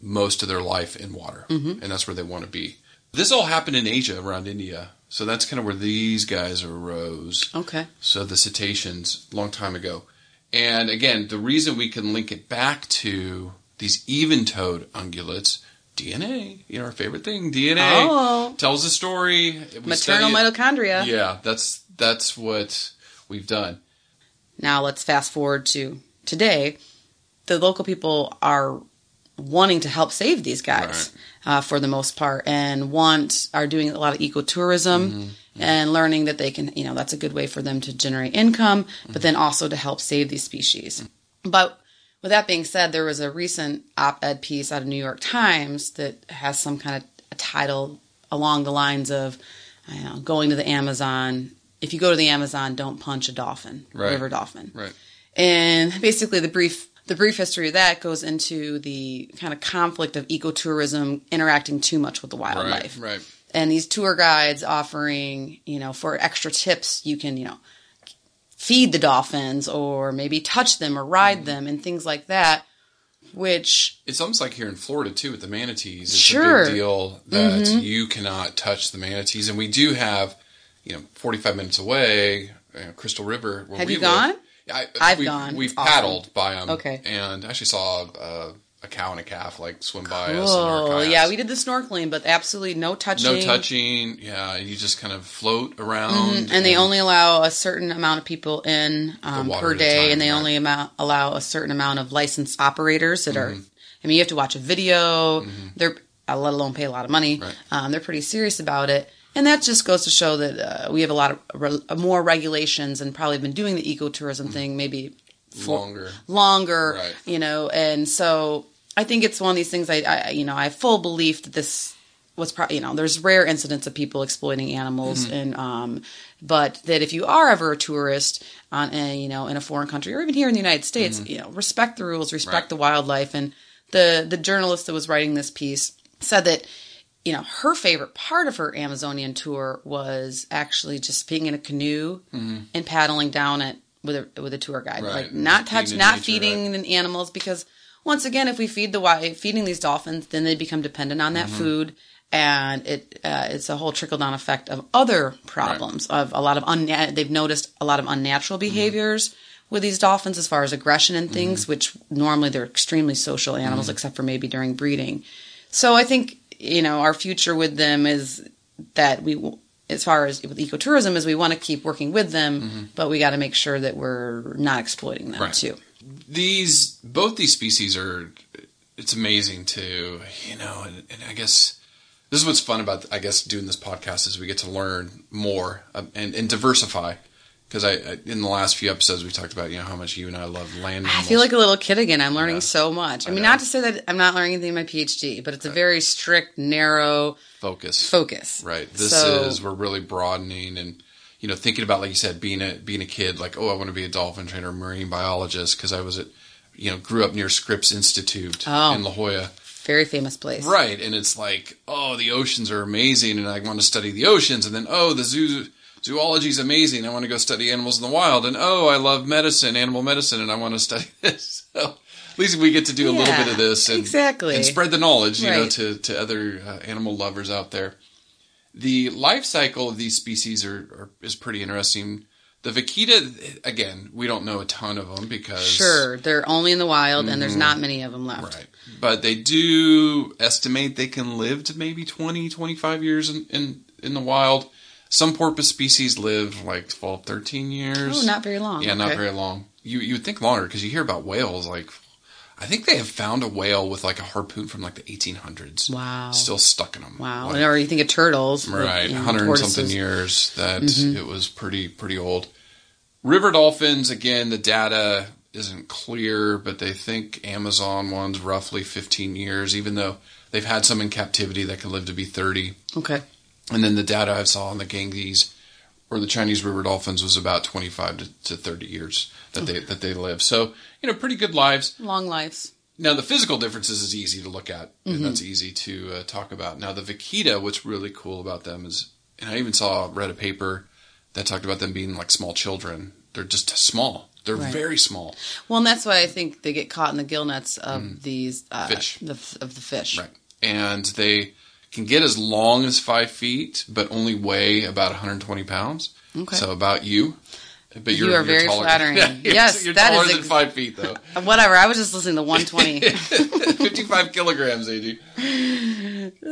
Speaker 2: most of their life in water,
Speaker 3: Mm-hmm.
Speaker 2: and that's where they want to be. This all happened in Asia, around India, so that's kind of where these guys arose.
Speaker 3: Okay.
Speaker 2: So the cetaceans, long time ago. And again, the reason we can link it back to these even-toed ungulates, DNA, you know, our favorite thing, DNA
Speaker 3: Oh.
Speaker 2: tells a story.
Speaker 3: Maternal mitochondria.
Speaker 2: Yeah, that's that's what we've done.
Speaker 3: Now let's fast forward to today. The local people are wanting to help save these guys uh, for the most part, and want are doing a lot of ecotourism
Speaker 2: Mm-hmm.
Speaker 3: and learning that they can, you know, that's a good way for them to generate income,
Speaker 2: Mm-hmm.
Speaker 3: but then also to help save these species. But with that being said, there was a recent op-ed piece out of New York Times that has some kind of a title along the lines of, I don't know, going to the Amazon. If you go to the Amazon, don't punch a dolphin,
Speaker 2: Right.
Speaker 3: river dolphin.
Speaker 2: Right.
Speaker 3: And basically, the brief the brief history of that goes into the kind of conflict of ecotourism interacting too much with the wildlife.
Speaker 2: Right. Right.
Speaker 3: And these tour guides offering, you know, for extra tips, you can, you know, feed the dolphins or maybe touch them or ride
Speaker 2: Mm-hmm.
Speaker 3: them and things like that, which
Speaker 2: It's almost like here in Florida too with the manatees. It's
Speaker 3: Sure.
Speaker 2: a big deal that you cannot touch the manatees, and we do have, you know, 45 minutes away, you know, Crystal River. Where
Speaker 3: Have
Speaker 2: we
Speaker 3: you
Speaker 2: live.
Speaker 3: gone?
Speaker 2: I,
Speaker 3: I've
Speaker 2: we've,
Speaker 3: gone.
Speaker 2: We've
Speaker 3: It's awesome.
Speaker 2: paddled by them.
Speaker 3: Okay.
Speaker 2: And actually saw uh, a cow and a calf like swim by us. in our
Speaker 3: oh yeah, we did the snorkeling, but absolutely no touching.
Speaker 2: No touching. Yeah, you just kind of float around.
Speaker 3: And they only allow a certain amount of people in um, per day,
Speaker 2: time,
Speaker 3: and they
Speaker 2: right.
Speaker 3: only amount, allow a certain amount of licensed operators that
Speaker 2: Mm-hmm.
Speaker 3: are. I mean, you have to watch a video. They're uh, let alone pay a lot of money.
Speaker 2: Right.
Speaker 3: Um, they're pretty serious about it, and that just goes to show that uh, we have a lot of re- more regulations and probably been doing the ecotourism thing maybe
Speaker 2: longer.
Speaker 3: longer,
Speaker 2: Right.
Speaker 3: you know, and so I think it's one of these things. I, I you know, I have full belief that this was probably, you know, there's rare incidents of people exploiting animals,
Speaker 2: Mm-hmm.
Speaker 3: and um, but that if you are ever a tourist on, a, you know, in a foreign country or even here in the United States, you know, respect the rules, respect
Speaker 2: Mm-hmm. Right.
Speaker 3: the wildlife, and the the journalist that was writing this piece said that. You know, her favorite part of her Amazonian tour was actually just being in a canoe and paddling down it with a with a tour guide,
Speaker 2: Mm-hmm. Right.
Speaker 3: like not touch, not
Speaker 2: nature,
Speaker 3: feeding the animals because once again, if we feed the feeding these dolphins, then they become dependent on that
Speaker 2: Mm-hmm.
Speaker 3: food, and it uh, it's a whole trickle down effect of other problems of a lot of unna- they've noticed a lot of unnatural
Speaker 2: Mm-hmm.
Speaker 3: behaviors with these dolphins as far as aggression and things, which normally they're extremely social animals,
Speaker 2: Mm-hmm.
Speaker 3: except for maybe during breeding. So I think you know our future with them is that we. As far as with ecotourism, is we want to keep working with them, but we got to make sure that we're not exploiting them
Speaker 2: Mm-hmm. Right.
Speaker 3: too.
Speaker 2: These both these species are it's amazing to you know and, and i guess this is what's fun about i guess doing this podcast is we get to learn more um, and, and diversify because I, I in the last few episodes we talked about you know how much you and i love land
Speaker 3: I feel like a little kid again. I'm learning
Speaker 2: Yeah.
Speaker 3: so much. I, mean,
Speaker 2: know.
Speaker 3: not to say that I'm not learning anything in my PhD, but it's a very strict, narrow
Speaker 2: focus
Speaker 3: focus.
Speaker 2: right this
Speaker 3: So-
Speaker 2: is we're really broadening and you know thinking about like you said being a being a kid like oh i want to be a dolphin trainer marine biologist because i was at you know grew up near scripps institute
Speaker 3: Oh.
Speaker 2: in la jolla
Speaker 3: Very famous place.
Speaker 2: Right, and it's like, oh, the oceans are amazing, and I want to study the oceans, and then oh, the zoo zoology is amazing. I want to go study animals in the wild, and oh, I love medicine, animal medicine, and I want to <laughs> study this. So At least we get to do a little bit of this and,
Speaker 3: exactly.
Speaker 2: and spread the knowledge, you know, to, to other uh, animal lovers out there. The life cycle of these species are, are is pretty interesting. The vaquita, again, we don't know a ton of them because
Speaker 3: Sure, they're only in the wild, and there's not many of them left.
Speaker 2: Mm-hmm. Right. But they do estimate they can live to maybe 20, 25 years in, in, in the wild. Some porpoise species live like 12, 13 years.
Speaker 3: Oh, not very long.
Speaker 2: Yeah, not
Speaker 3: Okay.
Speaker 2: very long. You you would think longer because you hear about whales like I think they have found a whale with like a harpoon from like the 1800s.
Speaker 3: Wow.
Speaker 2: Still stuck in them.
Speaker 3: Wow. or you think of turtles,
Speaker 2: Right,
Speaker 3: you know,
Speaker 2: 100 and something years that
Speaker 3: Mm-hmm.
Speaker 2: it was pretty pretty old. River dolphins, again, the data isn't clear, but they think Amazon one's roughly 15 years, even though they've had some in captivity that can live to be 30.
Speaker 3: Okay.
Speaker 2: And then the data I saw on the Ganges or the Chinese river dolphins was about 25 to, to 30 years that they that they live. So, you know, pretty good lives.
Speaker 3: Long lives.
Speaker 2: Now, the physical differences is easy to look at,
Speaker 3: Mm-hmm.
Speaker 2: and that's easy to uh, talk about. Now, the vaquita, what's really cool about them is, and I even saw read a paper that talked about them being like small children. They're just small. They're
Speaker 3: Right.
Speaker 2: very small.
Speaker 3: Well, and that's why I think they get caught in the gill nets of these uh,
Speaker 2: Mm. Fish.
Speaker 3: The, of the fish.
Speaker 2: Right. And they can get as long as five feet, but only weigh about 120 pounds.
Speaker 3: Okay.
Speaker 2: So about you. But
Speaker 3: You
Speaker 2: you're, you're
Speaker 3: very
Speaker 2: taller.
Speaker 3: flattering.
Speaker 2: Yeah, <laughs> you're-
Speaker 3: Yes,
Speaker 2: you're
Speaker 3: that
Speaker 2: taller
Speaker 3: is
Speaker 2: than
Speaker 3: ex-
Speaker 2: five feet though.
Speaker 3: Uh, <laughs> Whatever. I was just listening to 120. <laughs>
Speaker 2: 55 kilograms, AD. <sighs>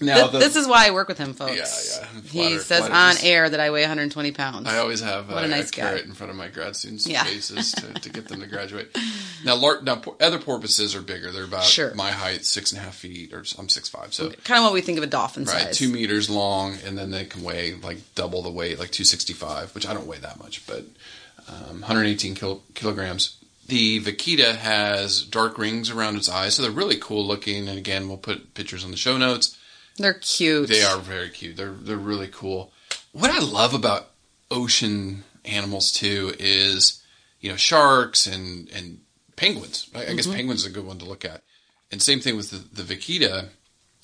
Speaker 2: now
Speaker 3: Th-
Speaker 2: the,
Speaker 3: this is why I work with him, folks.
Speaker 2: Yeah, yeah.
Speaker 3: he says on
Speaker 2: just-
Speaker 3: air that I weigh 120 pounds.
Speaker 2: I always have
Speaker 3: What
Speaker 2: a,
Speaker 3: a nice
Speaker 2: a
Speaker 3: guy.
Speaker 2: carrot in front of my grad students'
Speaker 3: Yeah.
Speaker 2: faces to, to get them to graduate. Now, lar- now other porpoises are bigger. They're about
Speaker 3: Sure.
Speaker 2: my height, six and a half feet, or I'm six five, so
Speaker 3: kind of what we think of a dolphin
Speaker 2: right,
Speaker 3: size.
Speaker 2: two meters long, and then they can weigh like double the weight, like 265, which I don't weigh that much, but um, 118 kil- kilograms. The vaquita has dark rings around its eyes, so they're really cool looking. And again, we'll put pictures on the show notes.
Speaker 3: They're cute.
Speaker 2: They are very cute. They're they're really cool. What I love about ocean animals too is you know sharks and and penguins. I, I guess mm-hmm. penguins is a good one to look at. And same thing with the, the vaquita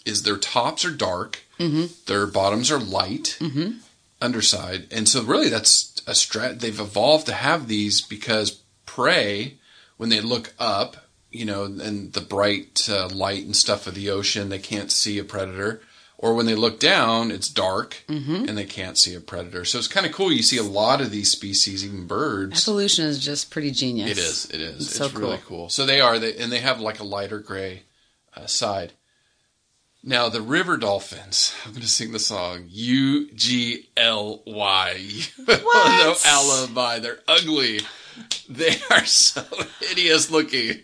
Speaker 2: is their tops are dark, mm-hmm. their bottoms are light, mm-hmm. underside, and so really that's a strat. They've evolved to have these because prey when they look up, you know, and the bright uh, light and stuff of the ocean, they can't see a predator. Or when they look down, it's dark and they can't see a predator. So it's kind of cool. You see a lot of these species, even birds.
Speaker 3: Evolution is just pretty genius.
Speaker 2: It is. It is.
Speaker 3: It's
Speaker 2: It's,
Speaker 3: so
Speaker 2: really cool. So they are, they, and they have like a lighter gray uh, side. Now the river dolphins. I'm going to sing the song U G L Y. <laughs> No alibi. They're ugly. They are so <laughs> hideous looking.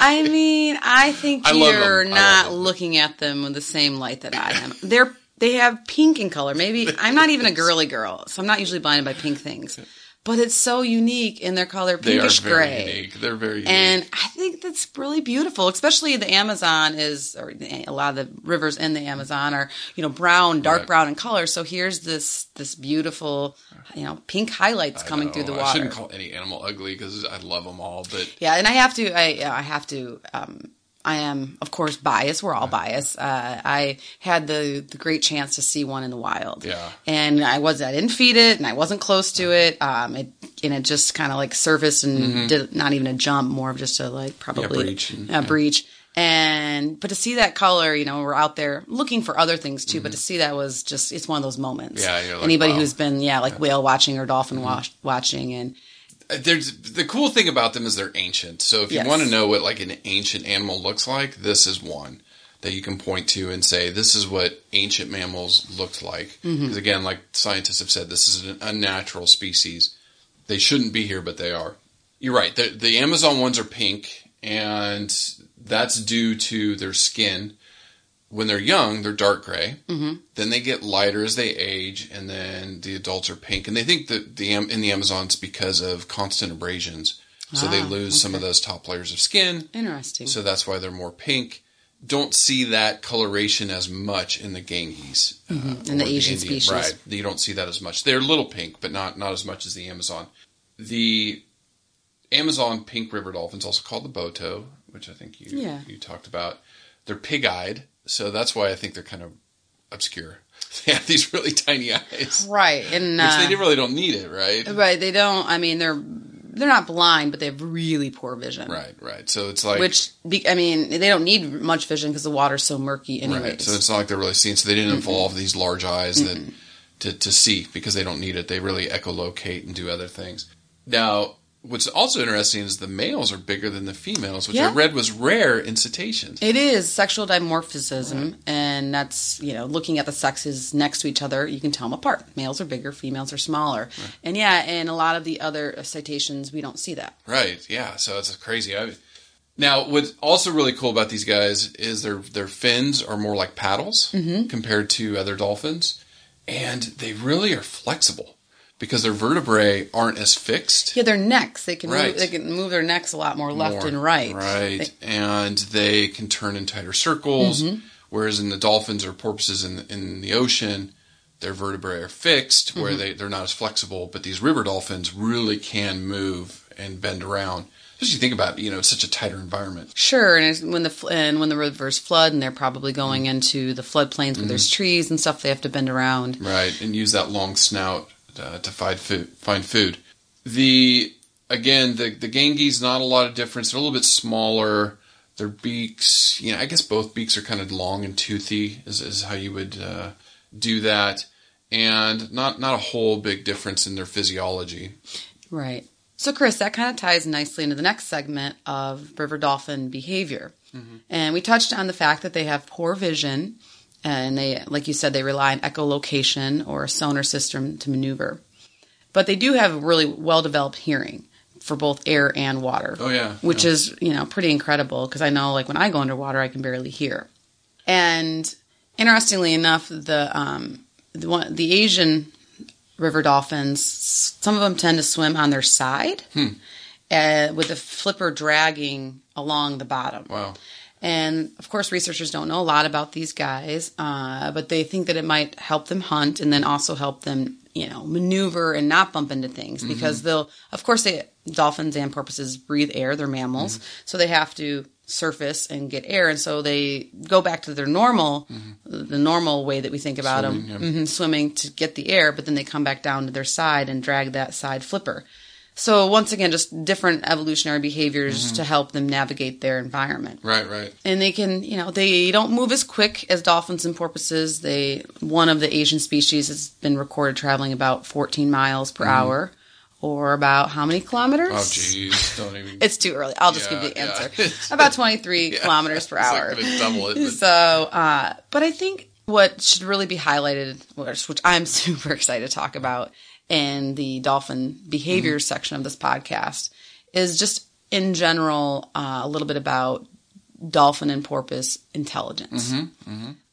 Speaker 3: I mean, I think
Speaker 2: I
Speaker 3: you're not looking at them with the same light that I am. They're they have pink in color. Maybe I'm not even a girly girl, so I'm not usually blinded by pink things. But it's so unique in their color,
Speaker 2: They are
Speaker 3: pinkish
Speaker 2: very
Speaker 3: gray.
Speaker 2: unique. They're very unique.
Speaker 3: And I think that's really beautiful, especially the Amazon is, or a lot of the rivers in the Amazon are, you know, brown, dark
Speaker 2: Right.
Speaker 3: brown in color. So here's this, this beautiful, you know, pink highlights coming
Speaker 2: I
Speaker 3: through the
Speaker 2: water. I shouldn't call any animal ugly because I love them all, but
Speaker 3: Yeah, and I have to. I I have to. Um, I am, of course, biased. We're all biased. Uh, I had the the great chance to see one in the wild.
Speaker 2: Yeah.
Speaker 3: and I was I didn't feed it, and I wasn't close to it. Um, it and it just kind of like surfaced and did not even a jump, more of just a like probably
Speaker 2: Mm-hmm. breach
Speaker 3: a breach. And but to see that color, you know, we're out there looking for other things too. But to see that was just it's one of those moments.
Speaker 2: Mm-hmm. Yeah, like,
Speaker 3: anybody
Speaker 2: wow.
Speaker 3: who's been yeah like whale watching or dolphin wash, watching and
Speaker 2: there's the cool thing about them is they're ancient. So if you
Speaker 3: Yes.
Speaker 2: want to know what like an ancient animal looks like, this is one that you can point to and say this is what ancient mammals looked like. Mm-hmm. Because again, like scientists have said, this is an unnatural species. They shouldn't be here, but they are. You're right. The, the Amazon ones are pink, and that's due to their skin. When they're young, they're dark gray. Mm-hmm. Then they get lighter as they age, and then the adults are pink. And they think that the in the Amazons because of constant abrasions, so they
Speaker 3: Ah,
Speaker 2: lose some of those top layers of skin.
Speaker 3: interesting.
Speaker 2: So that's why they're more pink. Don't see that coloration as much in the Ganges, uh,
Speaker 3: Mm-hmm. In the
Speaker 2: or
Speaker 3: Asian
Speaker 2: Indian-
Speaker 3: species.
Speaker 2: right? You don't see that as much. They're a little pink, but not not as much as the Amazon. The Amazon pink river dolphins, also called the boto, which I think you
Speaker 3: Yeah.
Speaker 2: you talked about. They're pig-eyed, so that's why I think they're kind of obscure. <laughs> They have these really tiny eyes,
Speaker 3: right, and
Speaker 2: which
Speaker 3: uh,
Speaker 2: they really don't need it, right?
Speaker 3: Right, they don't. I mean, they're they're not blind, but they have really poor vision.
Speaker 2: Right, right. So it's like
Speaker 3: Which I mean, they don't need much vision because the water's so murky, anyways.
Speaker 2: Right. So it's not like they're really seeing. So they didn't evolve these large eyes that to, to see because they don't need it. They really echolocate and do other things. Now, what's also interesting is the males are bigger than the females, which I read was rare in cetaceans.
Speaker 3: It is sexual dimorphism, and that's you know looking at the sexes next to each other, you can tell them apart. Males are bigger, females are smaller, and yeah, in a lot of the other cetaceans, we don't see that.
Speaker 2: Right. Yeah. So it's crazy. I, now, what's also really cool about these guys is their their fins are more like paddles
Speaker 3: Mm-hmm.
Speaker 2: compared to other dolphins, and they really are flexible because their vertebrae aren't as fixed.
Speaker 3: Yeah, their necks they can
Speaker 2: Right.
Speaker 3: move, they can move their necks a lot more left
Speaker 2: more.
Speaker 3: and right.
Speaker 2: Right.
Speaker 3: They- Mm-hmm.
Speaker 2: and they can turn in tighter circles. Whereas in the dolphins or porpoises in in the ocean, their vertebrae are fixed
Speaker 3: Mm-hmm.
Speaker 2: where they, they're not as flexible. But these river dolphins really can move and bend around. Just you think about, you know, it's such a tighter environment.
Speaker 3: Sure, and when the and when the rivers flood, and they're probably going into the floodplains where there's trees and stuff, they have to bend around.
Speaker 2: Right. And use that long snout uh, to find food. Find food. The again, the the Ganges not a lot of difference. They're a little bit smaller. Their beaks, you know, I guess both beaks are kind of long and toothy, is, is how you would uh, do that, and not not a whole big difference in their physiology.
Speaker 3: Right. So, Chris, that kind of ties nicely into the next segment of river dolphin behavior. And we touched on the fact that they have poor vision, and they, like you said, they rely on echolocation or a sonar system to maneuver. But they do have a really well developed hearing for both air and water.
Speaker 2: Oh, yeah,
Speaker 3: Which
Speaker 2: yeah.
Speaker 3: is, you know, pretty incredible because I know, like, when I go underwater, I can barely hear. And interestingly enough, the um, the, one, the Asian river dolphins, some of them tend to swim on their side, uh, with the flipper dragging along the bottom.
Speaker 2: Wow.
Speaker 3: And of course, researchers don't know a lot about these guys, uh, but they think that it might help them hunt and then also help them, you know, maneuver and not bump into things because they'll, of course, they dolphins and porpoises breathe air; they're mammals, so they have to surface and get air, and so they go back to their normal, the normal way that we think about
Speaker 2: Swimming,
Speaker 3: them,
Speaker 2: yeah.
Speaker 3: hmm swimming to get the air, but then they come back down to their side and drag that side flipper. So once again, just different evolutionary behaviors to help them navigate their environment
Speaker 2: Right. Right.
Speaker 3: and they can you know they don't move as quick as dolphins and porpoises they one of the asian species has been recorded traveling about 14 miles per hour or about how many kilometers
Speaker 2: Mm-hmm. Oh, jeez. Don't even. <laughs>
Speaker 3: it's too early i'll just
Speaker 2: Yeah,
Speaker 3: give you the
Speaker 2: yeah.
Speaker 3: answer <laughs> about 23 kilometers per
Speaker 2: It's
Speaker 3: hour
Speaker 2: gonna double it. but-
Speaker 3: so uh, but i think what should really be highlighted which, which i'm <laughs> super excited to talk about in the dolphin behavior section of this podcast is just in general uh, a little bit about dolphin and porpoise intelligence.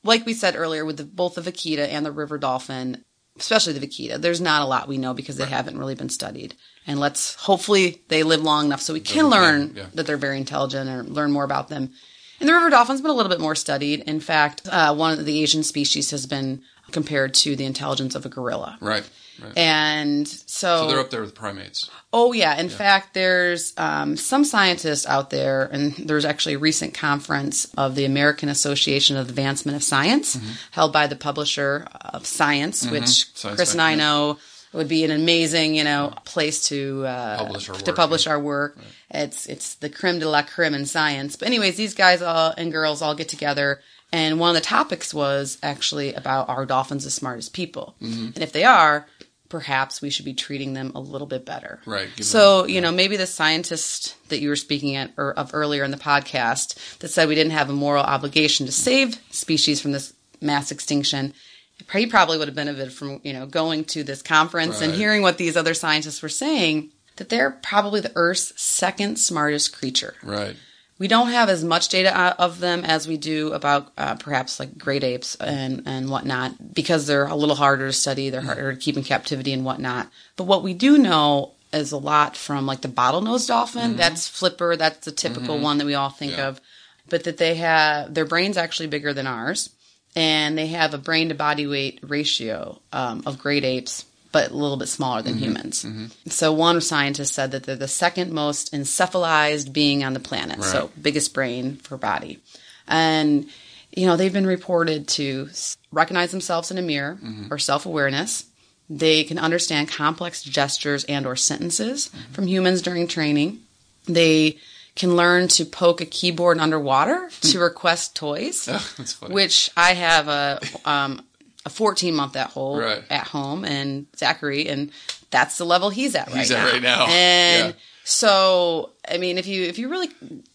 Speaker 3: Like we said earlier, with the, both the vaquita and the river dolphin, especially the vaquita, there's not a lot we know because they haven't really been studied. And let's hopefully they live long enough so we can
Speaker 2: we can,
Speaker 3: learn
Speaker 2: yeah.
Speaker 3: that they're very intelligent or learn more about them. And the river dolphin's been a little bit more studied. In fact, uh, one of the Asian species has been compared to the intelligence of a gorilla.
Speaker 2: right. Right.
Speaker 3: And so,
Speaker 2: so they're up there with primates.
Speaker 3: Oh yeah. In fact, there's um, some scientists out there, and there's actually a recent conference of the American Association of Advancement of Science, held by the publisher of Science, which
Speaker 2: Mm-hmm. Science
Speaker 3: Chris and I know would be an amazing, you know, place to uh,
Speaker 2: Publish our
Speaker 3: to
Speaker 2: work,
Speaker 3: publish
Speaker 2: yeah.
Speaker 3: our work. It's it's the creme de la creme in science. But anyways, these guys all, and girls all get together. And one of the topics was actually about are dolphins as smart as people?
Speaker 2: Mm-hmm.
Speaker 3: And if they are, perhaps we should be treating them a little bit better.
Speaker 2: Right,
Speaker 3: So, you know, maybe the scientist that you were speaking at, or of earlier in the podcast that said we didn't have a moral obligation to save species from this mass extinction, he probably would have benefited from, you know, going to this conference and hearing what these other scientists were saying that they're probably the Earth's second smartest creature.
Speaker 2: Right.
Speaker 3: We don't have as much data uh, of them as we do about uh, perhaps like great apes and, and whatnot because they're a little harder to study, they're harder to keep in captivity and whatnot. But what we do know is a lot from like the bottlenose dolphin. That's flipper. That's the typical one that we all think
Speaker 2: Yeah.
Speaker 3: of. But that they have their brain's actually bigger than ours, and they have a brain to body weight ratio um, of great apes, but a little bit smaller than mm-hmm. humans. Mm-hmm. So one scientist said that they're the second most encephalized being on the planet. So biggest brain for body, and you know they've been reported to recognize themselves in a mirror mm-hmm. or self awareness. They can understand complex gestures and or sentences from humans during training. They can learn to poke a keyboard underwater hmm. to request toys, <laughs>
Speaker 2: funny.
Speaker 3: which I have a um, a 14 month at home
Speaker 2: Right.
Speaker 3: at home and Zachary, and that's the level he's at right
Speaker 2: He's
Speaker 3: now.
Speaker 2: at right now.
Speaker 3: And
Speaker 2: Yeah.
Speaker 3: so, I mean, if you if you really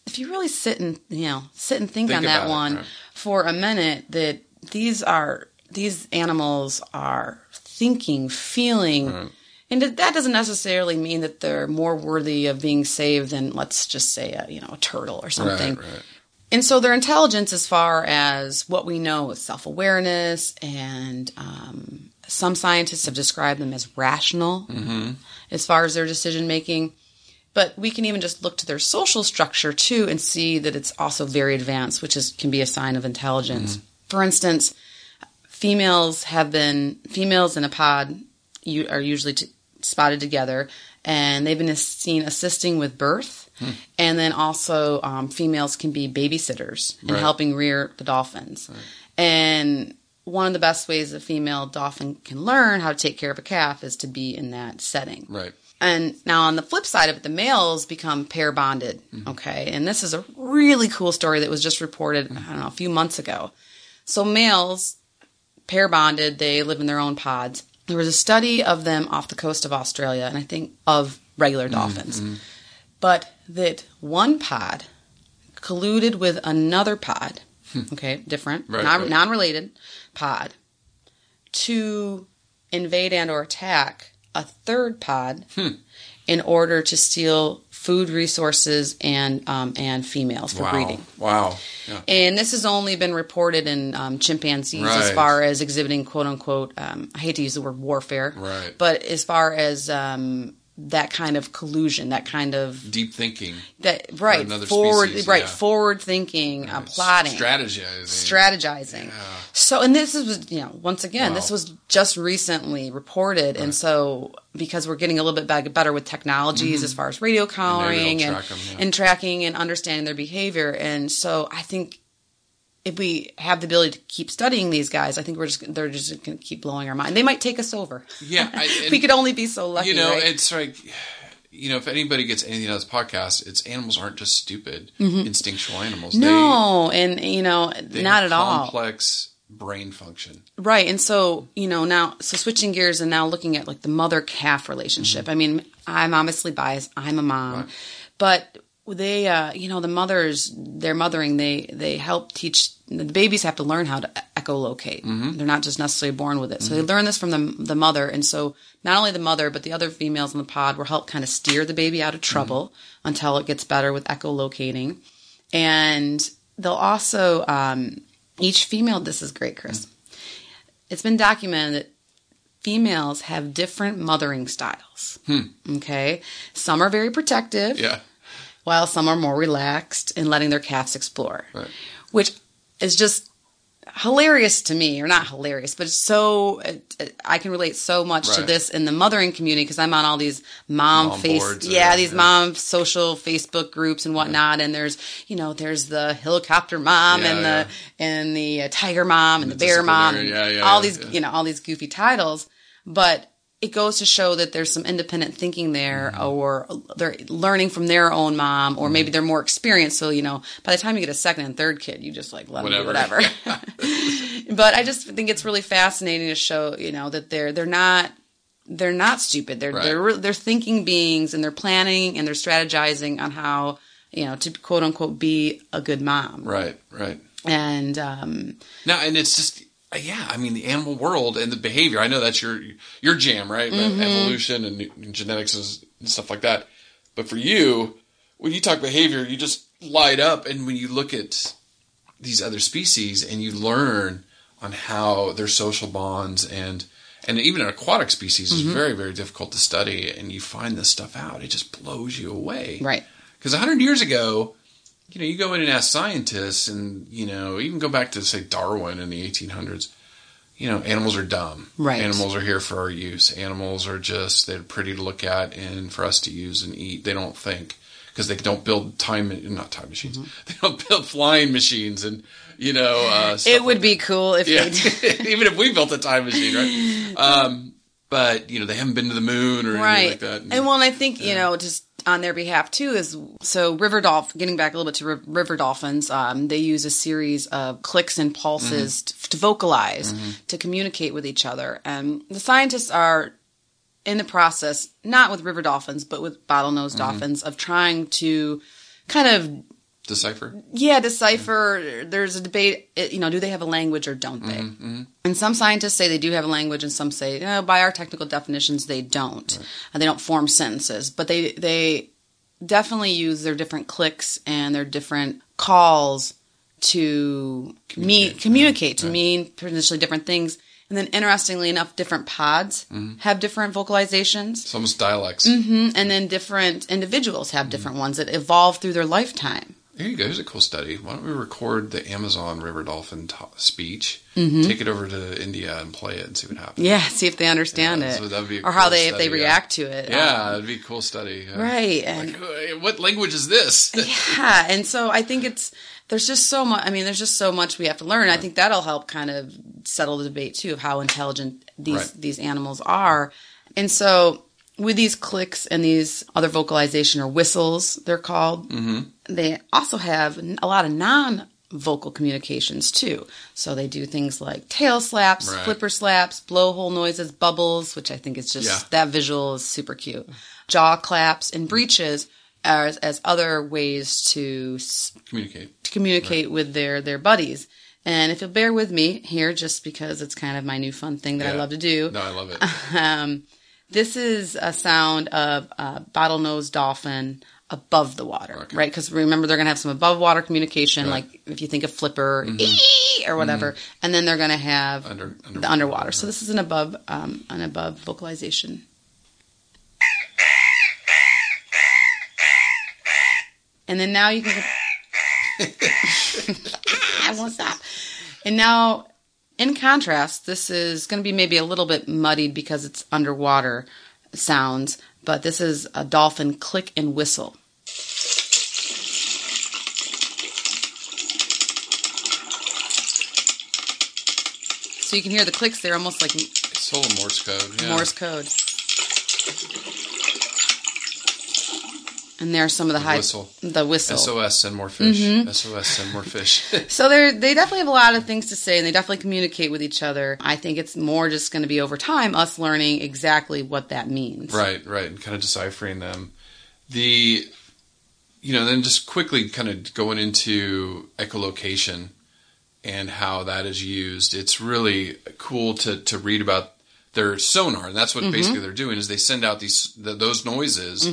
Speaker 3: if you really sit and you know sit and think,
Speaker 2: Think
Speaker 3: on that
Speaker 2: it,
Speaker 3: one
Speaker 2: right.
Speaker 3: for a minute, that these are these animals are thinking, feeling. And that that doesn't necessarily mean that they're more worthy of being saved than, let's just say, a you know, a turtle or something.
Speaker 2: Right, right.
Speaker 3: And so their intelligence, as far as what we know, is self awareness, and um, some scientists have described them as rational as far as their decision making. But we can even just look to their social structure too and see that it's also very advanced, which is can be a sign of intelligence. For instance, females have been females in a pod you, are usually t- spotted together, and they've been seen assisting with birth, Hmm. and then also um, females can be babysitters and
Speaker 2: Right.
Speaker 3: helping rear the dolphins. And one of the best ways a female dolphin can learn how to take care of a calf is to be in that setting.
Speaker 2: Right.
Speaker 3: And now on the flip side of it, the males become pair bonded. Mm-hmm. Okay. And this is a really cool story that was just reported, I don't know, a few months ago. So males, pair bonded, they live in their own pods. There was a study of them off the coast of Australia, and I think of regular dolphins. Mm-hmm. But that one pod colluded with another pod, okay, different,
Speaker 2: Right,
Speaker 3: non,
Speaker 2: right.
Speaker 3: non-related pod, to invade and or attack a third pod in order to steal food resources and um, and females for
Speaker 2: Wow.
Speaker 3: breeding.
Speaker 2: Wow. Yeah.
Speaker 3: And this has only been reported in um, chimpanzees as far as exhibiting quote unquote, um, I hate to use the word warfare,
Speaker 2: Right.
Speaker 3: but as far as um, that kind of collusion, that kind of
Speaker 2: Deep thinking.
Speaker 3: that right forward
Speaker 2: species,
Speaker 3: right
Speaker 2: yeah.
Speaker 3: forward thinking, uh, plotting,
Speaker 2: Strategizing.
Speaker 3: strategizing. So, and this is, you know, once again, this was just recently reported, and so because we're getting a little bit better with technologies as far as radio collaring and
Speaker 2: track 'em, yeah.
Speaker 3: and tracking and understanding their behavior, and so I think if we have the ability to keep studying these guys, I think we're just they're just going to keep blowing our mind. They might take us over.
Speaker 2: Yeah. <laughs> I,
Speaker 3: we could only be so lucky.
Speaker 2: you know,
Speaker 3: right?
Speaker 2: it's like, you know, if anybody gets anything out of this podcast, it's animals aren't just stupid, instinctual animals.
Speaker 3: Mm-hmm. no, and you know,
Speaker 2: They, they
Speaker 3: not at all.
Speaker 2: Complex brain function.
Speaker 3: Right. And so, you know, now, so switching gears and now looking at like the mother calf relationship. I mean, I'm obviously biased. I'm a mom. But they, uh, you know, the mothers, they're mothering, they, they help teach, the babies have to learn how to echolocate. Mm-hmm. They're not just necessarily born with it. So they mm-hmm. learn this from the, the mother. And so not only the mother, but the other females in the pod will help kind of steer the baby out of trouble mm-hmm. until it gets better with echolocating. And they'll also, um, each female, this is great, Chris. It's been documented that females have different mothering styles. Hmm. Okay. Some are very protective,
Speaker 2: Yeah.
Speaker 3: While some are more relaxed in letting their calves explore,
Speaker 2: Right.
Speaker 3: which is just hilarious to me, or not hilarious, but it's so it- I can relate so much to this in the mothering community because I'm on all these mom,
Speaker 2: Mom
Speaker 3: face,
Speaker 2: boards,
Speaker 3: yeah,
Speaker 2: uh,
Speaker 3: these
Speaker 2: yeah.
Speaker 3: mom social Facebook groups and whatnot, and there's you know there's the helicopter mom
Speaker 2: Yeah,
Speaker 3: and
Speaker 2: yeah.
Speaker 3: the and the uh, tiger mom and,
Speaker 2: the
Speaker 3: the bear mom, and
Speaker 2: yeah, yeah,
Speaker 3: all
Speaker 2: yeah,
Speaker 3: these
Speaker 2: yeah.
Speaker 3: you know all these goofy titles, but it goes to show that there's some independent thinking there
Speaker 2: Mm-hmm.
Speaker 3: or they're learning from their own mom or maybe they're more experienced so you know by the time you get a second and third kid you just like let them do
Speaker 2: Whatever.
Speaker 3: whatever <laughs> but i just think it's really fascinating to show you know that they're they're not they're not stupid they're
Speaker 2: Right.
Speaker 3: they're they're thinking beings and they're planning and they're strategizing on how you know to quote unquote be a good mom
Speaker 2: Right. Right.
Speaker 3: and um
Speaker 2: No, and it's just yeah. I mean, the animal world and the behavior. I know that's your your jam, right?
Speaker 3: Mm-hmm.
Speaker 2: Evolution and, genetics and stuff like that. But for you, when you talk behavior, you just light up. And when you look at these other species and you learn on how their social bonds and and even an aquatic species
Speaker 3: Mm-hmm.
Speaker 2: is very very difficult to study, and you find this stuff out, it just blows you away,
Speaker 3: right
Speaker 2: because 100 years ago, you know, you go in and ask scientists, and, you know, even go back to, say, Darwin in the 1800s, you know, animals are dumb.
Speaker 3: Right.
Speaker 2: Animals are here for our use. Animals are just, they're pretty to look at and for us to use and eat. They don't think because they don't build time, not time machines. <laughs> They don't build flying machines and, you know, uh,
Speaker 3: Mm-hmm. it would
Speaker 2: like
Speaker 3: be cool if
Speaker 2: yeah,
Speaker 3: they <laughs>
Speaker 2: even if we built a time machine, right? <laughs> Um, but you know they haven't been to the moon or
Speaker 3: right.
Speaker 2: anything like that.
Speaker 3: And well, and I think you know just on their behalf too is so river dolphin. Getting back a little bit to ri- river dolphins, um, they use a series of clicks and pulses
Speaker 2: Mm-hmm.
Speaker 3: to, to vocalize, to communicate with each other, and the scientists are in the process, not with river dolphins, but with bottlenose
Speaker 2: Mm-hmm.
Speaker 3: dolphins, of trying to kind of
Speaker 2: decipher.
Speaker 3: yeah, decipher. There's a debate. You know, do they have a language or don't they? Mm-hmm, mm-hmm. And some scientists say they do have a language, and some say, no, by our technical definitions, they don't, and they don't form sentences. But they they definitely use their different clicks and their different calls to mean communicate to mean potentially different things. And then, interestingly enough, different pods mm-hmm. have different vocalizations.
Speaker 2: It's almost dialects.
Speaker 3: Mm-hmm. And then different individuals have different ones that evolve through their lifetime.
Speaker 2: Here you go. Here's a cool study. Why don't we record the Amazon river dolphin to- speech,
Speaker 3: Mm-hmm.
Speaker 2: take it over to India and play it and see what happens.
Speaker 3: Yeah, see if they understand
Speaker 2: Yeah,
Speaker 3: it,
Speaker 2: so that'd be
Speaker 3: or how
Speaker 2: cool
Speaker 3: they if
Speaker 2: study,
Speaker 3: they
Speaker 2: yeah.
Speaker 3: react to it.
Speaker 2: Yeah,
Speaker 3: Um,
Speaker 2: it'd be a cool study. yeah.
Speaker 3: right. And
Speaker 2: Like, what language is this? <laughs>
Speaker 3: yeah, and so I think it's there's just so much. I mean, there's just so much we have to learn. I think that'll help kind of settle the debate too of how intelligent these
Speaker 2: Right.
Speaker 3: these animals are. And so with these clicks and these other vocalization or whistles, they're called.
Speaker 2: Mm-hmm.
Speaker 3: They also have a lot of non vocal communications too. So they do things like tail slaps,
Speaker 2: Right.
Speaker 3: flipper slaps, blowhole noises, bubbles, which I think is just
Speaker 2: Yeah.
Speaker 3: that visual is super cute. Jaw claps and breaches as, as other ways to,
Speaker 2: Communicate.
Speaker 3: to communicate with their, their buddies. And if you'll bear with me here, just because it's kind of my new fun thing that I love to do.
Speaker 2: No, I love it. <laughs>
Speaker 3: Um, this is a sound of a bottlenose dolphin above the water,
Speaker 2: Okay.
Speaker 3: right? Because remember, they're going to have some above water communication.
Speaker 2: Mm-hmm.
Speaker 3: like if you think of flipper "ee," or whatever, and then they're going to have
Speaker 2: Under-
Speaker 3: the
Speaker 2: underwater.
Speaker 3: underwater. So this is an above, um, an above vocalization. And then now you can. <laughs> <laughs> I won't stop. And now, in contrast, this is going to be maybe a little bit muddied because it's underwater sounds, but this is a dolphin click and whistle. So you can hear the clicks there almost like
Speaker 2: It's all a Morse code. Yeah.
Speaker 3: Morse code. And there are some of the high
Speaker 2: whistle.
Speaker 3: the whistle.
Speaker 2: SOS, send more fish.
Speaker 3: Mm-hmm.
Speaker 2: SOS, send more fish. <laughs> <laughs>
Speaker 3: So they they definitely have a lot of things to say, and they definitely communicate with each other. I think it's more just going to be over time us learning exactly what that means.
Speaker 2: right, right, and kind of deciphering them. The, you know, then just quickly kind of going into echolocation and how that is used. It's really cool to to read about their sonar, and that's what basically they're doing is they send out these th those noises,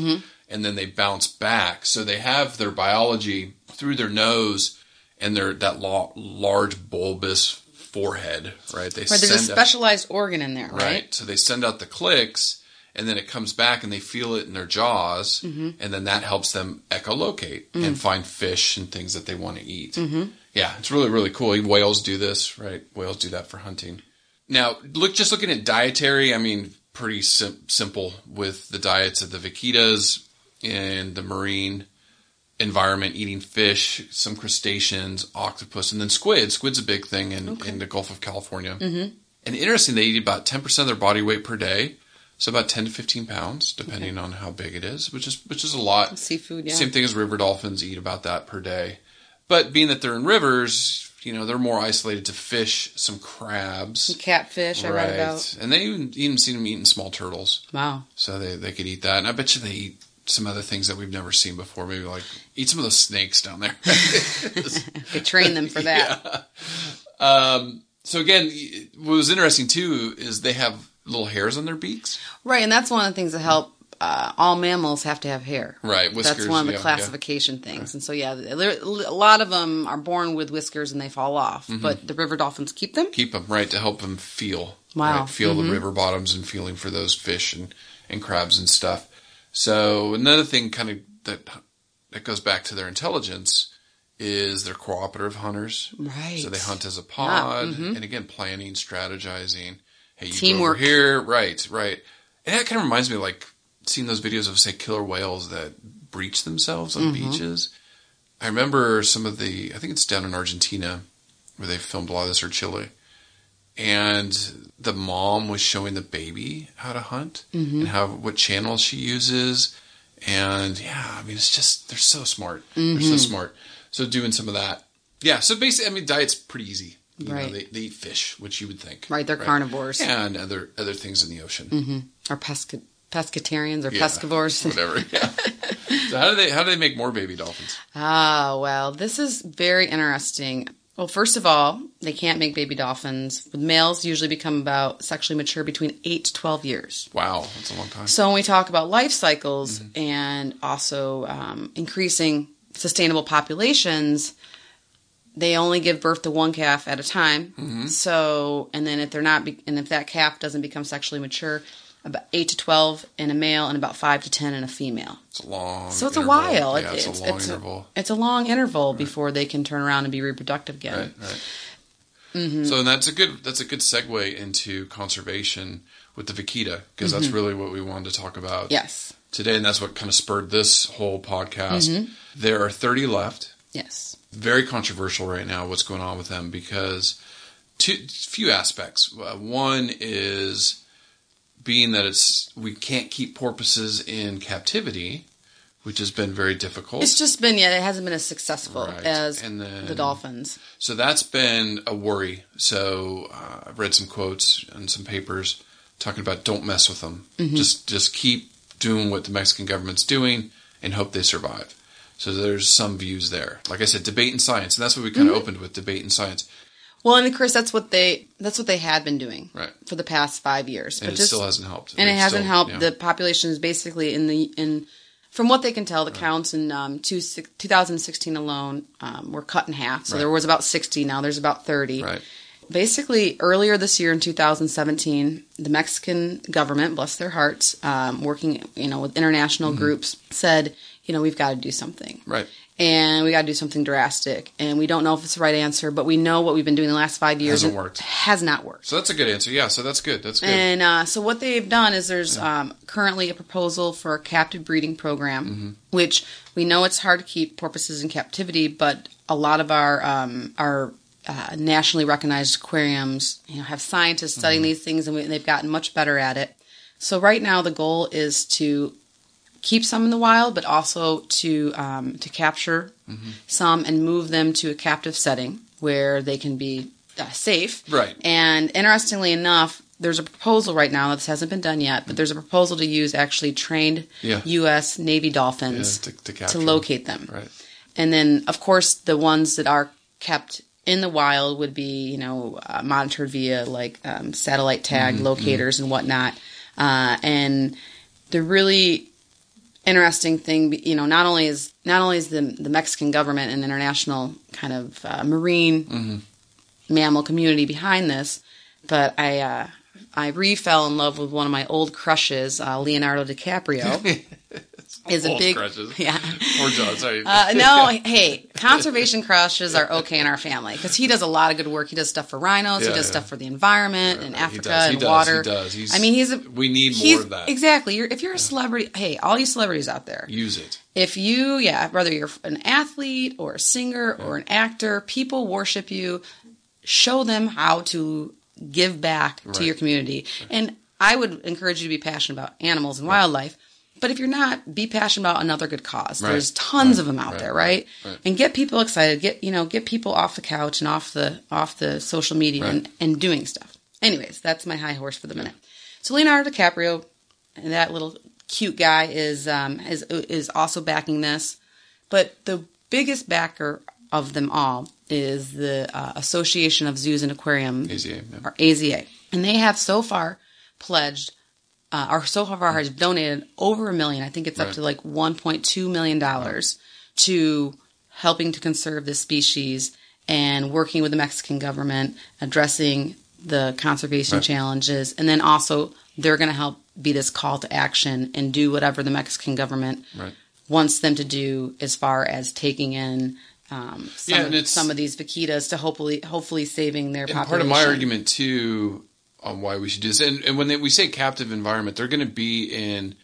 Speaker 2: and then they bounce back. So they have their biology through their nose and their that la- large bulbous forehead, right? They
Speaker 3: Right, there's a
Speaker 2: send out-
Speaker 3: specialized organ in there, right?
Speaker 2: Right. So they send out the clicks and then it comes back and they feel it in their jaws
Speaker 3: Mm-hmm.
Speaker 2: and then that helps them echolocate
Speaker 3: Mm.
Speaker 2: and find fish and things that they want to eat. Mm-hmm. Yeah, it's really, really cool. Whales do this, right? Whales do that for hunting. Now, look, just looking at dietary, I mean, pretty sim- simple with the diets of the vaquitas and the marine environment, eating fish, some crustaceans, octopus, and then squid. Squid's a big thing in, in the Gulf of California. Mm-hmm. And interesting, they eat about 10% of their body weight per day. So about 10 to 15 pounds, depending on how big it is, which is which is a lot.
Speaker 3: Seafood, yeah.
Speaker 2: Same thing as river dolphins eat about that per day. But being that they're in rivers, you know, they're more isolated to fish, some crabs.
Speaker 3: Catfish, I read about.
Speaker 2: And they even, even seen them eating small turtles.
Speaker 3: Wow.
Speaker 2: So they, they could eat that. And I bet you they eat some other things that we've never seen before. Maybe like eat some of those snakes down there. <laughs>
Speaker 3: They train them for that.
Speaker 2: um, so again, what was interesting too is they have little hairs on their beaks.
Speaker 3: Right, and that's one of the things that help. Uh, all mammals have to have hair.
Speaker 2: Right, whiskers,
Speaker 3: That's one of the
Speaker 2: yeah, yeah.
Speaker 3: classification things. And so, yeah, a lot of them are born with whiskers and they fall off,
Speaker 2: Mm-hmm.
Speaker 3: but the river dolphins keep them.
Speaker 2: Keep them right to help them feel.
Speaker 3: Wow.
Speaker 2: Right, feel the river bottoms and feeling for those fish and, and crabs and stuff. So another thing kind of that that goes back to their intelligence is they're cooperative hunters.
Speaker 3: Right.
Speaker 2: So they hunt as a pod,
Speaker 3: mhm.
Speaker 2: and again, planning, strategizing. Hey, you
Speaker 3: Teamwork.
Speaker 2: Go here, right, right. And that kind of reminds me of like seeing those videos of say killer whales that breach themselves on
Speaker 3: Mm-hmm.
Speaker 2: beaches. I remember some of the. I think it's down in Argentina where they filmed a lot of this or Chile. And the mom was showing the baby how to hunt mm-hmm. and how what channels she uses, and yeah, I mean it's just they're so smart. They're so mm-hmm. smart. So doing some of that, yeah. So basically, I mean, diet's pretty easy. You know,
Speaker 3: Right.
Speaker 2: they, they eat fish, which you would think.
Speaker 3: Right, they're carnivores.
Speaker 2: Yeah, and other other things in the ocean. Mm-hmm.
Speaker 3: Or pesca- pescatarians or
Speaker 2: Yeah,
Speaker 3: pescivores. <laughs>
Speaker 2: whatever. Yeah. <laughs> so how do they how do they make more baby dolphins?
Speaker 3: Ah, well, this is very interesting. Well, first of all, they can't make baby dolphins. Males usually become about sexually mature between 8 to 12 years.
Speaker 2: Wow, that's a long time.
Speaker 3: So when we talk about life cycles and also um, increasing sustainable populations, they only give birth to one calf at a time. So, and then if they're not, be- and if that calf doesn't become sexually mature, about eight to twelve in a male and about five to ten in a female.
Speaker 2: It's a long.
Speaker 3: So it's a while.
Speaker 2: Yeah,
Speaker 3: It-
Speaker 2: it's, a long interval.
Speaker 3: it's a long interval before they can turn around and be reproductive again.
Speaker 2: Right, right.
Speaker 3: Mm-hmm.
Speaker 2: So that's a good that's a good segue into conservation with the vaquita because that's really what we wanted to talk about
Speaker 3: Mm-hmm. Yes.
Speaker 2: today, and that's what kind of spurred this whole podcast.
Speaker 3: Mm-hmm.
Speaker 2: There are thirty left.
Speaker 3: Yes.
Speaker 2: Very controversial right now. What's going on with them because two few aspects. Uh, one is being that it's we can't keep porpoises in captivity, which has been very difficult.
Speaker 3: It's just been yeah, it hasn't been as successful
Speaker 2: Right.
Speaker 3: as
Speaker 2: And then-
Speaker 3: the dolphins.
Speaker 2: So that's been a worry. So uh, I've read some quotes and some papers talking about don't mess with them.
Speaker 3: Mm-hmm.
Speaker 2: Just just keep doing what the Mexican government's doing and hope they survive. So there's some views there. Like I said, debate and science, and that's what we kind of
Speaker 3: Mm-hmm.
Speaker 2: opened with debate and science.
Speaker 3: Well, and of course that's what they that's what they had been doing
Speaker 2: Right.
Speaker 3: for the past five years.
Speaker 2: And it still hasn't helped.
Speaker 3: and it hasn't
Speaker 2: still-
Speaker 3: helped.
Speaker 2: yeah.
Speaker 3: The population is basically in the in from what they can tell, the counts in um, two, 2016 alone um, were cut in half. So
Speaker 2: Right.
Speaker 3: there was about 60. Now there's about 30.
Speaker 2: right.
Speaker 3: Basically, earlier this year in 2017, the Mexican government, bless their hearts, um, working you know with international groups, said, you know, we've got to do something
Speaker 2: Mm-hmm. Right.
Speaker 3: And we got to do something drastic. And we don't know if it's the right answer, but we know what we've been doing the last five years
Speaker 2: Hasn't worked.
Speaker 3: Has not worked.
Speaker 2: So that's a good answer. Yeah. So that's good. That's good.
Speaker 3: And uh, so what they've done is there's um, currently a proposal for a captive breeding program,
Speaker 2: Mm-hmm.
Speaker 3: which we know it's hard to keep porpoises in captivity, but a lot of our um, our uh, nationally recognized aquariums, you know, have scientists studying
Speaker 2: Mm-hmm.
Speaker 3: these things, and we, they've gotten much better at it. So right now the goal is to keep some in the wild, but also to um, to capture
Speaker 2: Mm-hmm.
Speaker 3: some and move them to a captive setting where they can be uh, safe.
Speaker 2: Right.
Speaker 3: And interestingly enough, there's a proposal right now. This hasn't been done yet, but there's a proposal to use actually trained
Speaker 2: Yeah.
Speaker 3: U.S. Navy dolphins
Speaker 2: Yeah, to- to
Speaker 3: to,
Speaker 2: capture them.
Speaker 3: locate them.
Speaker 2: right.
Speaker 3: And then, of course, the ones that are kept in the wild would be, you know, uh, monitored via like um, satellite tag
Speaker 2: Mm-hmm,
Speaker 3: locators and whatnot. Uh, and the really interesting thing, you know, not only is not only is the the Mexican government and international kind of uh, marine
Speaker 2: Mm-hmm.
Speaker 3: mammal community behind this, but I uh, I re fell in love with one of my old crushes, uh, Leonardo DiCaprio. <laughs> is a big
Speaker 2: crushes. <laughs>
Speaker 3: yeah.
Speaker 2: John. Sorry.
Speaker 3: Uh, no, <laughs> hey, conservation crushes are okay in our family because he does a lot of good work. He does stuff for rhinos.
Speaker 2: Yeah,
Speaker 3: he does
Speaker 2: yeah.
Speaker 3: stuff for the environment and
Speaker 2: He
Speaker 3: Africa
Speaker 2: does, he
Speaker 3: and
Speaker 2: does,
Speaker 3: water.
Speaker 2: He does. He's,
Speaker 3: I mean, he's a.
Speaker 2: We need more of that.
Speaker 3: Exactly. You're, if you're a celebrity, hey, all you celebrities out there,
Speaker 2: Use it.
Speaker 3: if you, yeah, whether you're an athlete or a singer or an actor, people worship you. Show them how to give back to your community. And I would encourage you to be passionate about animals and wildlife. But if you're not, be passionate about another good cause.
Speaker 2: Right.
Speaker 3: There's tons
Speaker 2: Right.
Speaker 3: of them out
Speaker 2: Right.
Speaker 3: there, right? And get people excited. Get you know, get people off the couch and off the off the social media and, and doing stuff. Anyways, that's my high horse for the minute. So Leonardo DiCaprio, and that little cute guy is um, is is also backing this. But the biggest backer of them all is the uh, Association of Zoos and Aquariums,
Speaker 2: AZA, yeah.
Speaker 3: or AZA, and they have so far pledged, uh, or so far has donated over a million. I think it's up
Speaker 2: Right.
Speaker 3: to like 1.2 million dollars to helping to conserve this species and working with the Mexican government, addressing the conservation
Speaker 2: Right.
Speaker 3: challenges, and then also they're going to help be this call to action and do whatever the Mexican government
Speaker 2: Right.
Speaker 3: wants them to do as far as taking in um, some,
Speaker 2: Yeah,
Speaker 3: of, some of these vaquitas to hopefully hopefully saving their
Speaker 2: And
Speaker 3: population.
Speaker 2: part of my argument too on why we should do this, and, and when they, we say captive environment, they're going to be in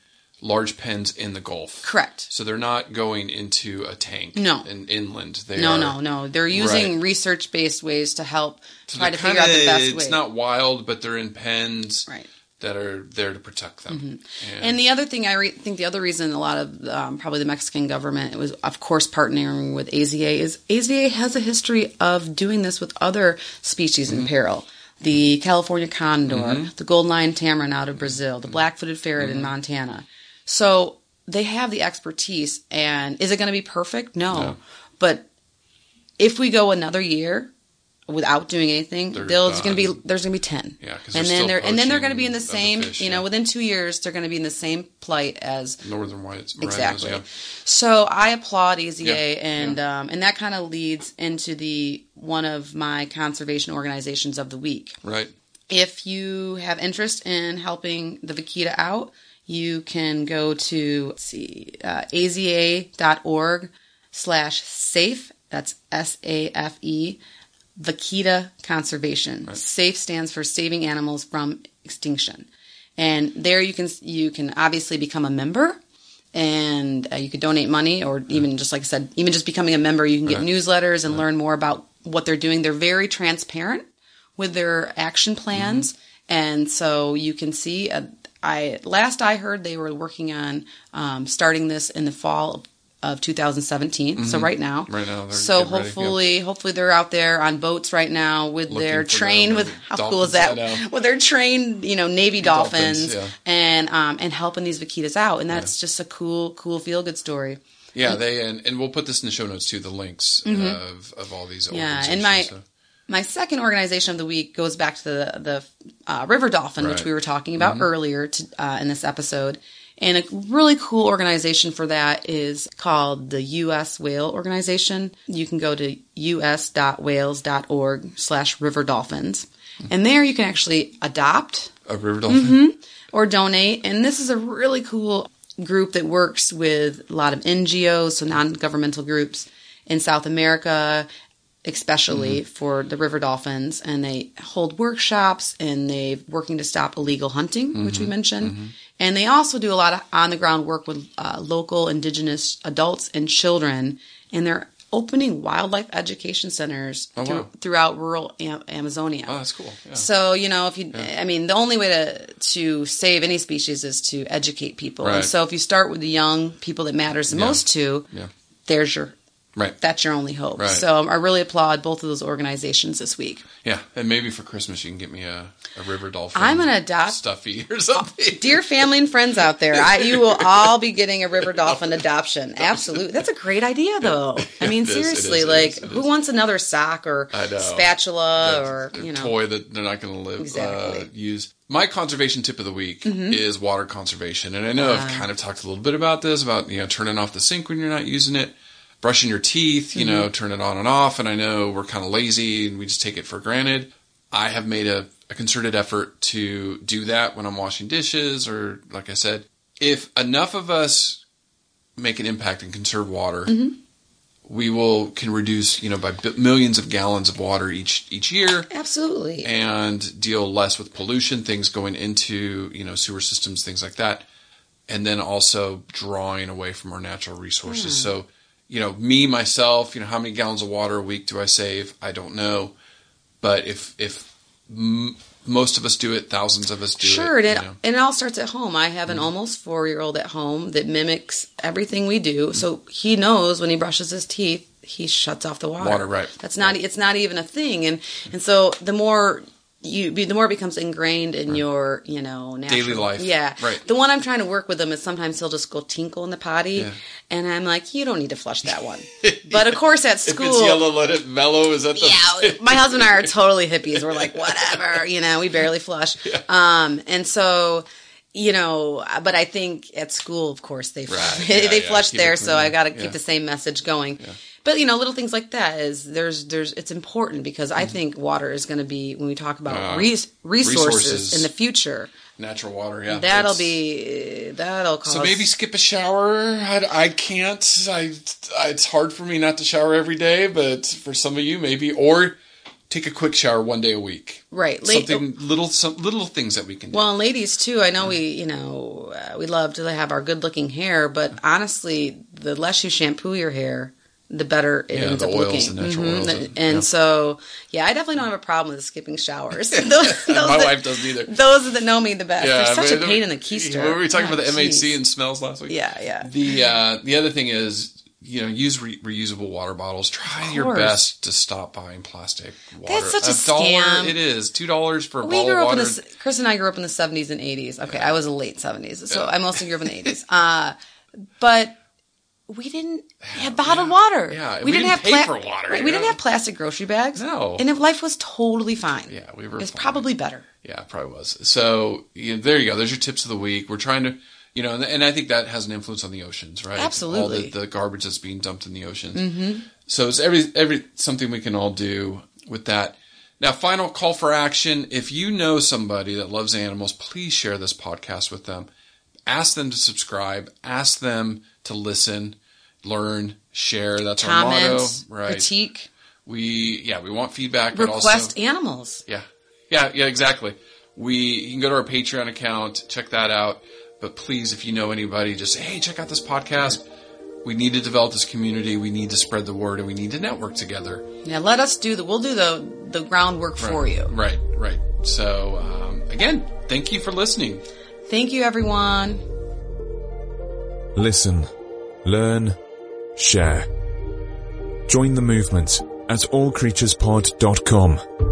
Speaker 2: large pens in the Gulf.
Speaker 3: Correct.
Speaker 2: So they're not going into a tank.
Speaker 3: No.
Speaker 2: In, inland. They
Speaker 3: No,
Speaker 2: are,
Speaker 3: no, no. They're using
Speaker 2: Right.
Speaker 3: research based ways to help
Speaker 2: So
Speaker 3: try to
Speaker 2: they're
Speaker 3: figure out the
Speaker 2: kinda-
Speaker 3: best way.
Speaker 2: It's not wild, but they're in pens
Speaker 3: Right. Mm-hmm.
Speaker 2: that are there to protect them.
Speaker 3: And the other thing I re- think the other reason a lot of um, probably the Mexican government was of course partnering with AZA is AZA has a history of doing this with other species
Speaker 2: Mm-hmm.
Speaker 3: in peril. The California condor, the golden lion tamarin out of Brazil, the black-footed ferret
Speaker 2: Mm-hmm.
Speaker 3: in Montana. So they have the expertise and is it going to be perfect? No. But if we go another year without doing anything,
Speaker 2: They're
Speaker 3: there's going to be there's going to be 10.
Speaker 2: Yeah,
Speaker 3: and then they're and then they're going to be in the
Speaker 2: of the
Speaker 3: same,
Speaker 2: fish,
Speaker 3: you know,
Speaker 2: yeah.
Speaker 3: within 2 years they're going to be in the same plight as
Speaker 2: Northern whites.
Speaker 3: Exactly.
Speaker 2: rhinos,
Speaker 3: So I applaud EZA,
Speaker 2: Yeah,
Speaker 3: and um, and that kind of leads into the one of my conservation organizations of the week.
Speaker 2: Right.
Speaker 3: If you have interest in helping the vaquita out, you can go to let's see uh, aza.org slash safe. That's S A F E. Vaquita Conservation. SAFE stands for Saving Animals from Extinction. And there you can you can obviously become a member and uh, you could donate money or even just like I said even just becoming a member you can get newsletters and learn more about what they're doing. They're very transparent with their action plans and so you can see uh, I last I heard they were working on um, starting this in the fall of 2017. So right now,
Speaker 2: Mm-hmm. Right now, they're
Speaker 3: so hopefully, hopefully they're out there on boats right now with
Speaker 2: Looking
Speaker 3: their train with <laughs> how cool is that?
Speaker 2: dolphins, I know.
Speaker 3: With their trained, you know, Navy dolphins,
Speaker 2: Dolphins, yeah.
Speaker 3: and um and helping these vaquitas out, and that's just a cool, cool feel good story.
Speaker 2: Yeah, they and, and we'll put this in the show notes too. The links of, of all these.
Speaker 3: Mm-hmm. Yeah, and my
Speaker 2: so.
Speaker 3: my second organization of the week goes back to the the uh, river dolphin, which we were talking about earlier to, uh, in this episode. And a really cool organization for that is called the U.S. Whale Organization. You can go to us.whales.org slash river dolphins. And there you can actually adopt
Speaker 2: a river dolphin.
Speaker 3: Mm-hmm. or donate. And this is a really cool group that works with a lot of NGOs, so non governmental groups in South America, especially mm-hmm. for the river dolphins. And they hold workshops and they're working to stop illegal hunting, which we mm-hmm. mentioned. Mm-hmm. And they also do a lot of on the ground work with uh, local indigenous adults and children. And they're opening wildlife education centers
Speaker 2: Oh, wow.
Speaker 3: throughout rural Am- Amazonia.
Speaker 2: Oh, that's cool. Yeah.
Speaker 3: So you know, if you, I mean, the only way to to save any species is to educate people. And
Speaker 2: Right.
Speaker 3: so if you start with the young people that matters the
Speaker 2: Yeah.
Speaker 3: most to,
Speaker 2: Yeah.
Speaker 3: there's your
Speaker 2: Right.
Speaker 3: that's your only hope.
Speaker 2: Right.
Speaker 3: So um, I really applaud both of those organizations this week.
Speaker 2: Yeah, and maybe for Christmas you can get me a, a river dolphin.
Speaker 3: I'm gonna adopt-
Speaker 2: stuffy <laughs> or something. <laughs>
Speaker 3: Dear family and friends out there, I, you will all be getting a river dolphin adoption. Absolutely, that's a great idea, though. I mean,
Speaker 2: is,
Speaker 3: seriously,
Speaker 2: is,
Speaker 3: like
Speaker 2: is, it
Speaker 3: who wants another sock or spatula or you know?
Speaker 2: toy that they're not going to live
Speaker 3: Exactly.
Speaker 2: uh, use. My conservation tip of the week
Speaker 3: Mm-hmm.
Speaker 2: is water conservation, and I know I've kind of talked a little bit about this about you know turning off the sink when you're not using it, brushing your teeth, you
Speaker 3: Mm-hmm.
Speaker 2: know, turn it on and off. And I know we're kind of lazy and we just take it for granted. I have made a, a concerted effort to do that when I'm washing dishes, or like I said, if enough of us make an impact and conserve water,
Speaker 3: Mm-hmm.
Speaker 2: we will can reduce you know by bi- millions of gallons of water each each year
Speaker 3: Absolutely.
Speaker 2: and deal less with pollution, things going into you know sewer systems, things like that, and then also drawing away from our natural resources. So, you know, me myself, you know, how many gallons of water a week do I save? I don't know, but if if m- most of us do it, thousands of us do
Speaker 3: Sure,
Speaker 2: it.
Speaker 3: and it,
Speaker 2: you know.
Speaker 3: and it all starts at home. I
Speaker 2: Mm-hmm.
Speaker 3: have an almost four year old at home that mimics everything we do. So he knows when he brushes his teeth, he shuts off the water.
Speaker 2: Water, right.
Speaker 3: That's not. It's not even a thing. And and so the more you, the more it becomes ingrained in your, you know, natural,
Speaker 2: Daily life.
Speaker 3: Yeah,
Speaker 2: Right.
Speaker 3: The one I'm trying to work with him is sometimes he'll just go tinkle in the potty,
Speaker 2: Yeah.
Speaker 3: and I'm like, you don't need to flush that one. <laughs> but of course, at <laughs>
Speaker 2: If
Speaker 3: school,
Speaker 2: it's yellow, let it mellow. Is that the
Speaker 3: yeah, my husband and I are totally hippies. We're like, whatever, <laughs> you know, we barely flush. Um, and so, you know, but I think at school, of course, they
Speaker 2: Right,
Speaker 3: they,
Speaker 2: yeah,
Speaker 3: they
Speaker 2: yeah,
Speaker 3: flush
Speaker 2: keep
Speaker 3: there, so. I got to keep
Speaker 2: Yeah.
Speaker 3: the same message going. But you know, little things like that is there's there's it's important because I think water is going to be when we talk about
Speaker 2: Mm-hmm. Uh,
Speaker 3: res- resources,
Speaker 2: resources.
Speaker 3: in the future.
Speaker 2: natural water? Yeah,
Speaker 3: That'll
Speaker 2: It's-
Speaker 3: be that'll cause
Speaker 2: So maybe skip a shower. I, I can't. I, I it's hard for me not to shower every day, but for some of you maybe or take a quick shower one day a week.
Speaker 3: Right.
Speaker 2: Something little some little things that we can do.
Speaker 3: Well, and ladies too. I know we, you know, uh, we love to have our good-looking hair, but honestly, the less you shampoo your hair, the better it
Speaker 2: Yeah,
Speaker 3: ends
Speaker 2: the
Speaker 3: up
Speaker 2: oils,
Speaker 3: looking.
Speaker 2: the natural
Speaker 3: Mhm.
Speaker 2: oils,
Speaker 3: And
Speaker 2: yeah.
Speaker 3: so, yeah, I definitely don't have a problem with skipping showers. <laughs> <laughs> those, those
Speaker 2: My
Speaker 3: that-
Speaker 2: wife doesn't either.
Speaker 3: Those that know me the best.
Speaker 2: Yeah,
Speaker 3: They're such
Speaker 2: but-
Speaker 3: a pain in the keister.
Speaker 2: Were we talking
Speaker 3: God,
Speaker 2: about the MHC and smells last week?
Speaker 3: Yeah, yeah.
Speaker 2: The uh, the other thing is, you know, use re- reusable water bottles. Try your best to stop buying plastic water.
Speaker 3: That's such a
Speaker 2: dollar
Speaker 3: scam.
Speaker 2: it is. Two dollars for a
Speaker 3: We
Speaker 2: bottle
Speaker 3: grew
Speaker 2: of
Speaker 3: up in the Chris and I grew up in the seventies and eighties. Okay, I was a late seventies, so I mostly grew up in the <laughs> eighties. Uh, but we didn't have bottled water.
Speaker 2: Yeah,
Speaker 3: we,
Speaker 2: we
Speaker 3: didn't,
Speaker 2: didn't
Speaker 3: have
Speaker 2: for water,
Speaker 3: Right, we didn't have plastic grocery bags.
Speaker 2: No.
Speaker 3: and if life was totally fine.
Speaker 2: Yeah, we were
Speaker 3: It's probably better.
Speaker 2: Yeah, it probably was. So know, there you go. There's your tips of the week. We're trying to, you know, and, and I think that has an influence on the oceans, right?
Speaker 3: Absolutely.
Speaker 2: All the, the garbage that's being dumped in the oceans. Mm-hmm. So it's every every something we can all do with that. Now, final call for action. If you know somebody that loves animals, please share this podcast with them. Ask them to subscribe. Ask them to listen, learn, share. That's our motto, right?
Speaker 3: critique,
Speaker 2: We yeah, we want feedback, but also
Speaker 3: request animals.
Speaker 2: yeah. Yeah, yeah, exactly. We you can go to our Patreon account, check that out. But please, if you know anybody, just say, hey, check out this podcast. We need to develop this community. We need to spread the word, and we need to network together.
Speaker 3: Yeah, let us do the. We'll do the the groundwork for you.
Speaker 2: Right, right. So um, again, thank you for listening.
Speaker 3: Thank you, everyone.
Speaker 4: Listen, learn, share. Join the movement at allcreaturespod.com.